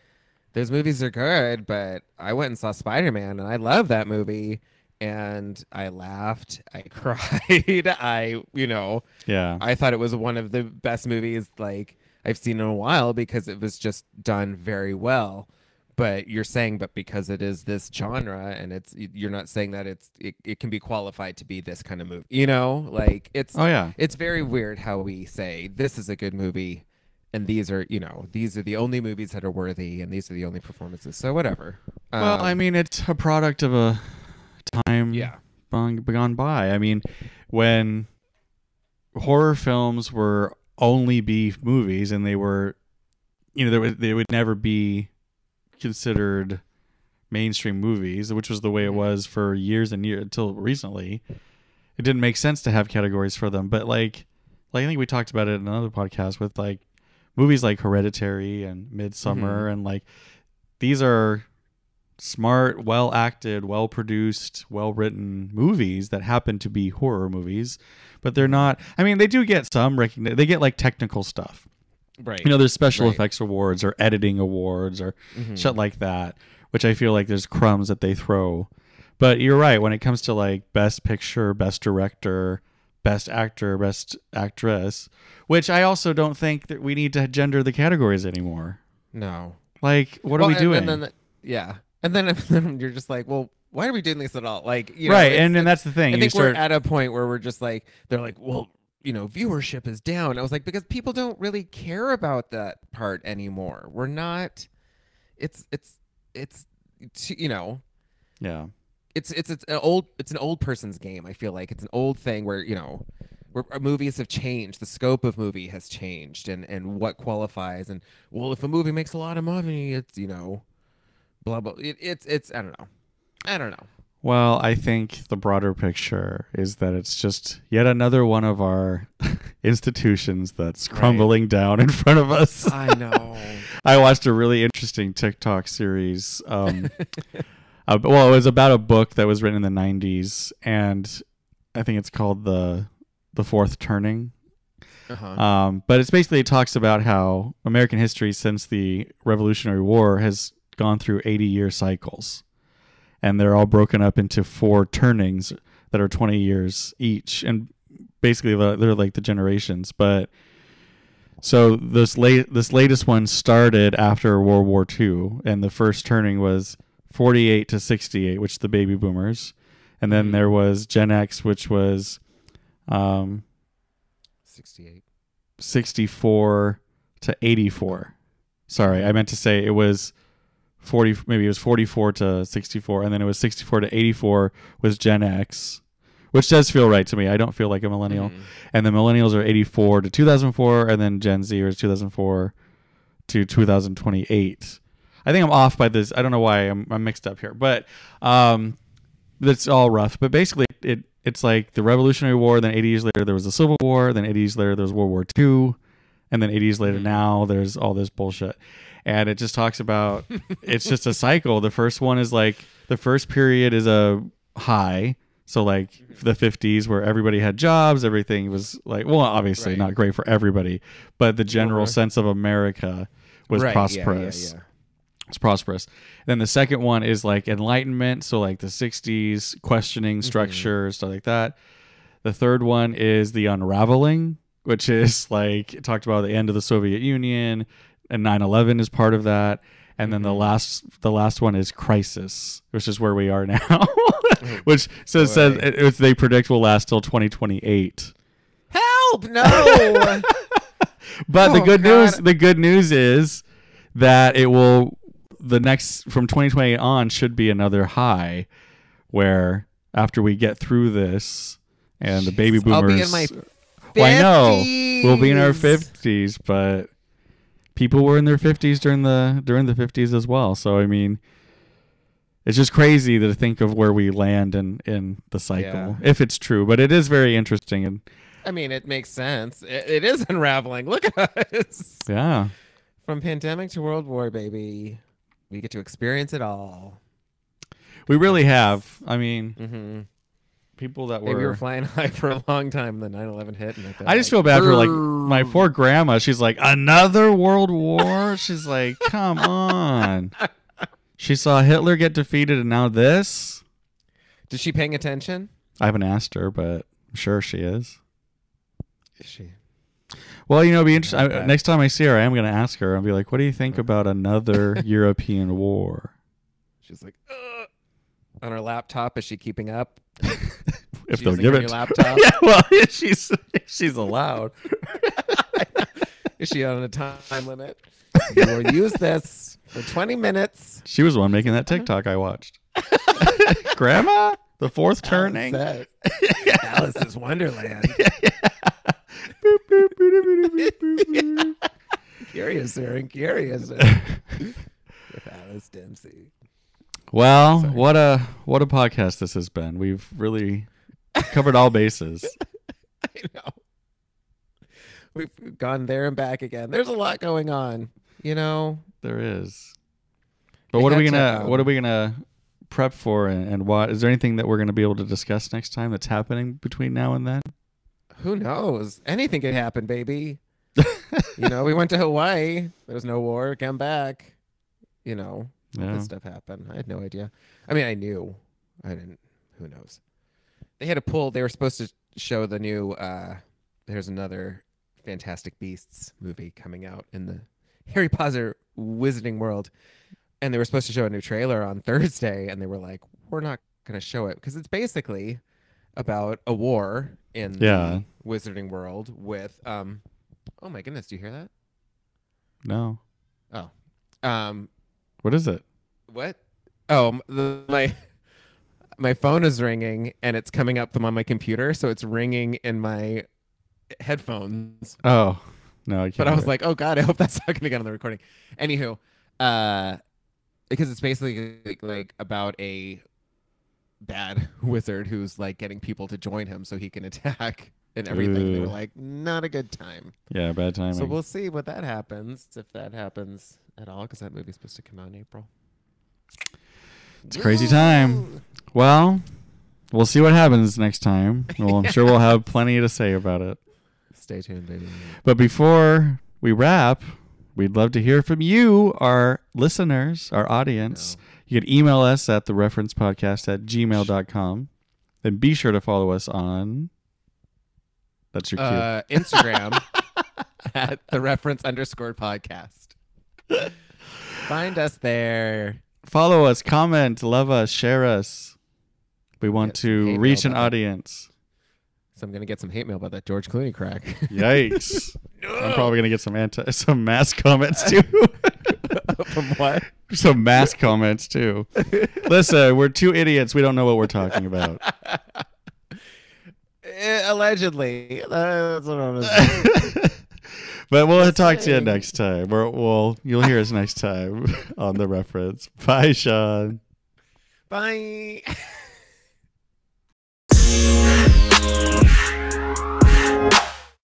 those movies are good, but I went and saw Spider-Man, and I love that movie, and I laughed, I cried, I, you know, Yeah. I thought it was one of the best movies like I've seen in a while because it was just done very well. But you're saying, but because it is this genre, and it's you're not saying that it's it, it can be qualified to be this kind of movie. You know, like it's Oh yeah. it's very weird how we say this is a good movie, and these are you know these are the only movies that are worthy, and these are the only performances. So whatever. Well, I Um, mean, it's a product of a time yeah, gone by. I mean, when horror films were only be movies and they were, you know, they would, they would never be considered mainstream movies, which was the way it mm-hmm. was for years and years until recently. It didn't make sense to have categories for them, but like, like I think we talked about it in another podcast with like movies like Hereditary and Midsommar, mm-hmm. and like these are smart, well acted, well produced, well written movies that happen to be horror movies, but they're not. I mean, they do get some recognition. They get like technical stuff. right. You know, there's special Right. effects awards or editing awards or Mhm. shit like that, which I feel like there's crumbs that they throw. But you're right when it comes to like best picture, best director, best actor, best actress, which I also don't think that we need to gender the categories anymore. no. Like, what Well, are we and- doing? And then, yeah, and then, then you're just like, well, why are we doing this at all? Like, you know, right, and, and that's the thing. I you think start, we're at a point where we're just like, they're like, well, you know, viewership is down. I was like, because people don't really care about that part anymore. We're not. It's it's it's, it's you know. yeah. It's it's it's an old it's an old person's game. I feel like it's an old thing where you know, where uh, movies have changed. The scope of movie has changed, and and what qualifies. And well, if a movie makes a lot of money, it's you know, blah blah. It, it's it's I don't know, I don't know. Well, I think the broader picture is that it's just yet another one of our institutions that's Right. crumbling down in front of us. I know. I watched a really interesting TikTok series. Um, uh, well, it was about a book that was written in the '90s, and I think it's called the the Fourth Turning. uh-huh. Um, but it's basically it talks about how American history since the Revolutionary War has gone through 80 year cycles, and they're all broken up into four turnings that are 20 years each, and basically they're like the generations. But so this late this latest one started after World War II, and the first turning was 48 to 68, which the baby boomers, and then Mhm. there was Gen X, which was um, 68. 64 to 84. Sorry, I meant to say it was 40 maybe it was 44 to 64 and then it was 64 to 84 was Gen X, which does feel right to me. I don't feel like a millennial. Mhm. And the millennials are 84 to 2004 and then Gen Z is 2004 to 2028. I think I'm off by this. I don't know why I'm, I'm mixed up here, but um, that's all rough. But basically, it it's like the Revolutionary War. Then 80 years later, there was the Civil War. Then 80 years later, there was World War II, and then 80 years later, Mhm. now there's all this bullshit. And it just talks about it's just a cycle. The first one is like the first period is a high. So like the 50s where everybody had jobs, everything was like well, obviously Right. not great for everybody, but the general Uh-huh. sense of America was Right, yeah, yeah, prosperous. yeah. It's prosperous. Then the second one is like enlightenment, so like the 60s, questioning Mm-hmm. structure, stuff like that. The third one is the unraveling, which is like it talked about the end of the Soviet Union and 9/11 is part of that. And then the Mm-hmm. last the last one is crisis, which is where we are now. which says, says it, they predict will last till 2028. Help! No. But the Oh, good God. news, the good news is that it will the next from 2028 on should be another high, where after we get through this and the baby I'll boomers, be in my well, I know we'll be in our 50s. 50s, but people were in their 50s during the during the 50s as well. So I mean. It's just crazy to think of where we land in, in the cycle, Yeah. if it's true. But it is very interesting, and I mean, it makes sense. It, it is unraveling. Look at us. yeah, From pandemic to world war, baby. We get to experience it all. we really have. I mean, Mm-hmm. People that Maybe we were were flying high for a long time. The 9/11 hit, and I, felt I just like, feel bad for like my poor grandma. She's like another world war. She's like, come on. She saw Hitler get defeated, and now this. Is she paying attention? I haven't asked her, but I'm sure she is. Is she? Well, you know, it'd be interesting. Not I, next time I see her, I am going to ask her and be like, "What do you think about another European war?" She's like, Ugh. on her laptop. Is she keeping up? If they'll give it. laptop. yeah, well, she's if she's allowed. Is she on a time limit? You will use this for 20 minutes. She was the one making that uh-huh. TikTok I watched. Grandma, the fourth turning. Alice Alice's Wonderland. Boop, boop, boop. Curiouser and curiouser. With Alice Dempsey. Well, Sorry. what a what a podcast this has been. We've really covered all bases. I know. We've gone there and back again. There's a lot going on. You know, There is. But what are we gonna what are um, we gonna prep for and, and what is there anything that we're gonna be able to discuss next time that's happening between now and then? who knows? Anything could happen, baby. you know, we went to Hawaii. There was no war. Come back. You know, Yeah. that stuff happened. I had no idea. I mean, I knew. I didn't. Who knows? They had a pull. They were supposed to show the new. uh There's another Fantastic Beasts movie coming out in the Harry Potter Wizarding World, and they were supposed to show a new trailer on Thursday, and they were like, "We're not going to show it because it's basically about a war in Yeah. the Wizarding World with um." Oh my goodness! Do you hear that? No. Oh, um, What is it? what? Oh, the, my my phone is ringing and it's coming up from on my computer, so it's ringing in my headphones. Oh. No, I can't. But I was like, oh god, I hope that's not going to get on the recording. Anywho, uh, because it's basically like, like about a bad wizard who's like getting people to join him so he can attack and everything. They were Ooh. like, not a good time. Yeah, bad timing. So we'll see what that happens if that happens at all, because that movie's supposed to come out in April. It's a crazy time. Well, we'll see what happens next time. Well, I'm sure we'll have plenty to say about it. Stay tuned, baby. But before we wrap, we'd love to hear from you, our listeners, our audience. You can email us at the reference podcast at gmail.com. And be sure to follow us on. That's your cue. Uh, Instagram at the reference underscore podcast. Find us there. follow us, comment, love us, share us. We want to reach an audience. So I'm gonna get some hate mail about that George Clooney crack. Yikes. I'm probably gonna get some anti some mass comments too. From what? some mass comments too. Listen, we're two idiots. We don't know what we're talking about. Eh, allegedly. That's what I'm gonna but we'll Just talk to you next time. We're, we'll you'll hear us next time on the reference. Bye, Sean. Bye.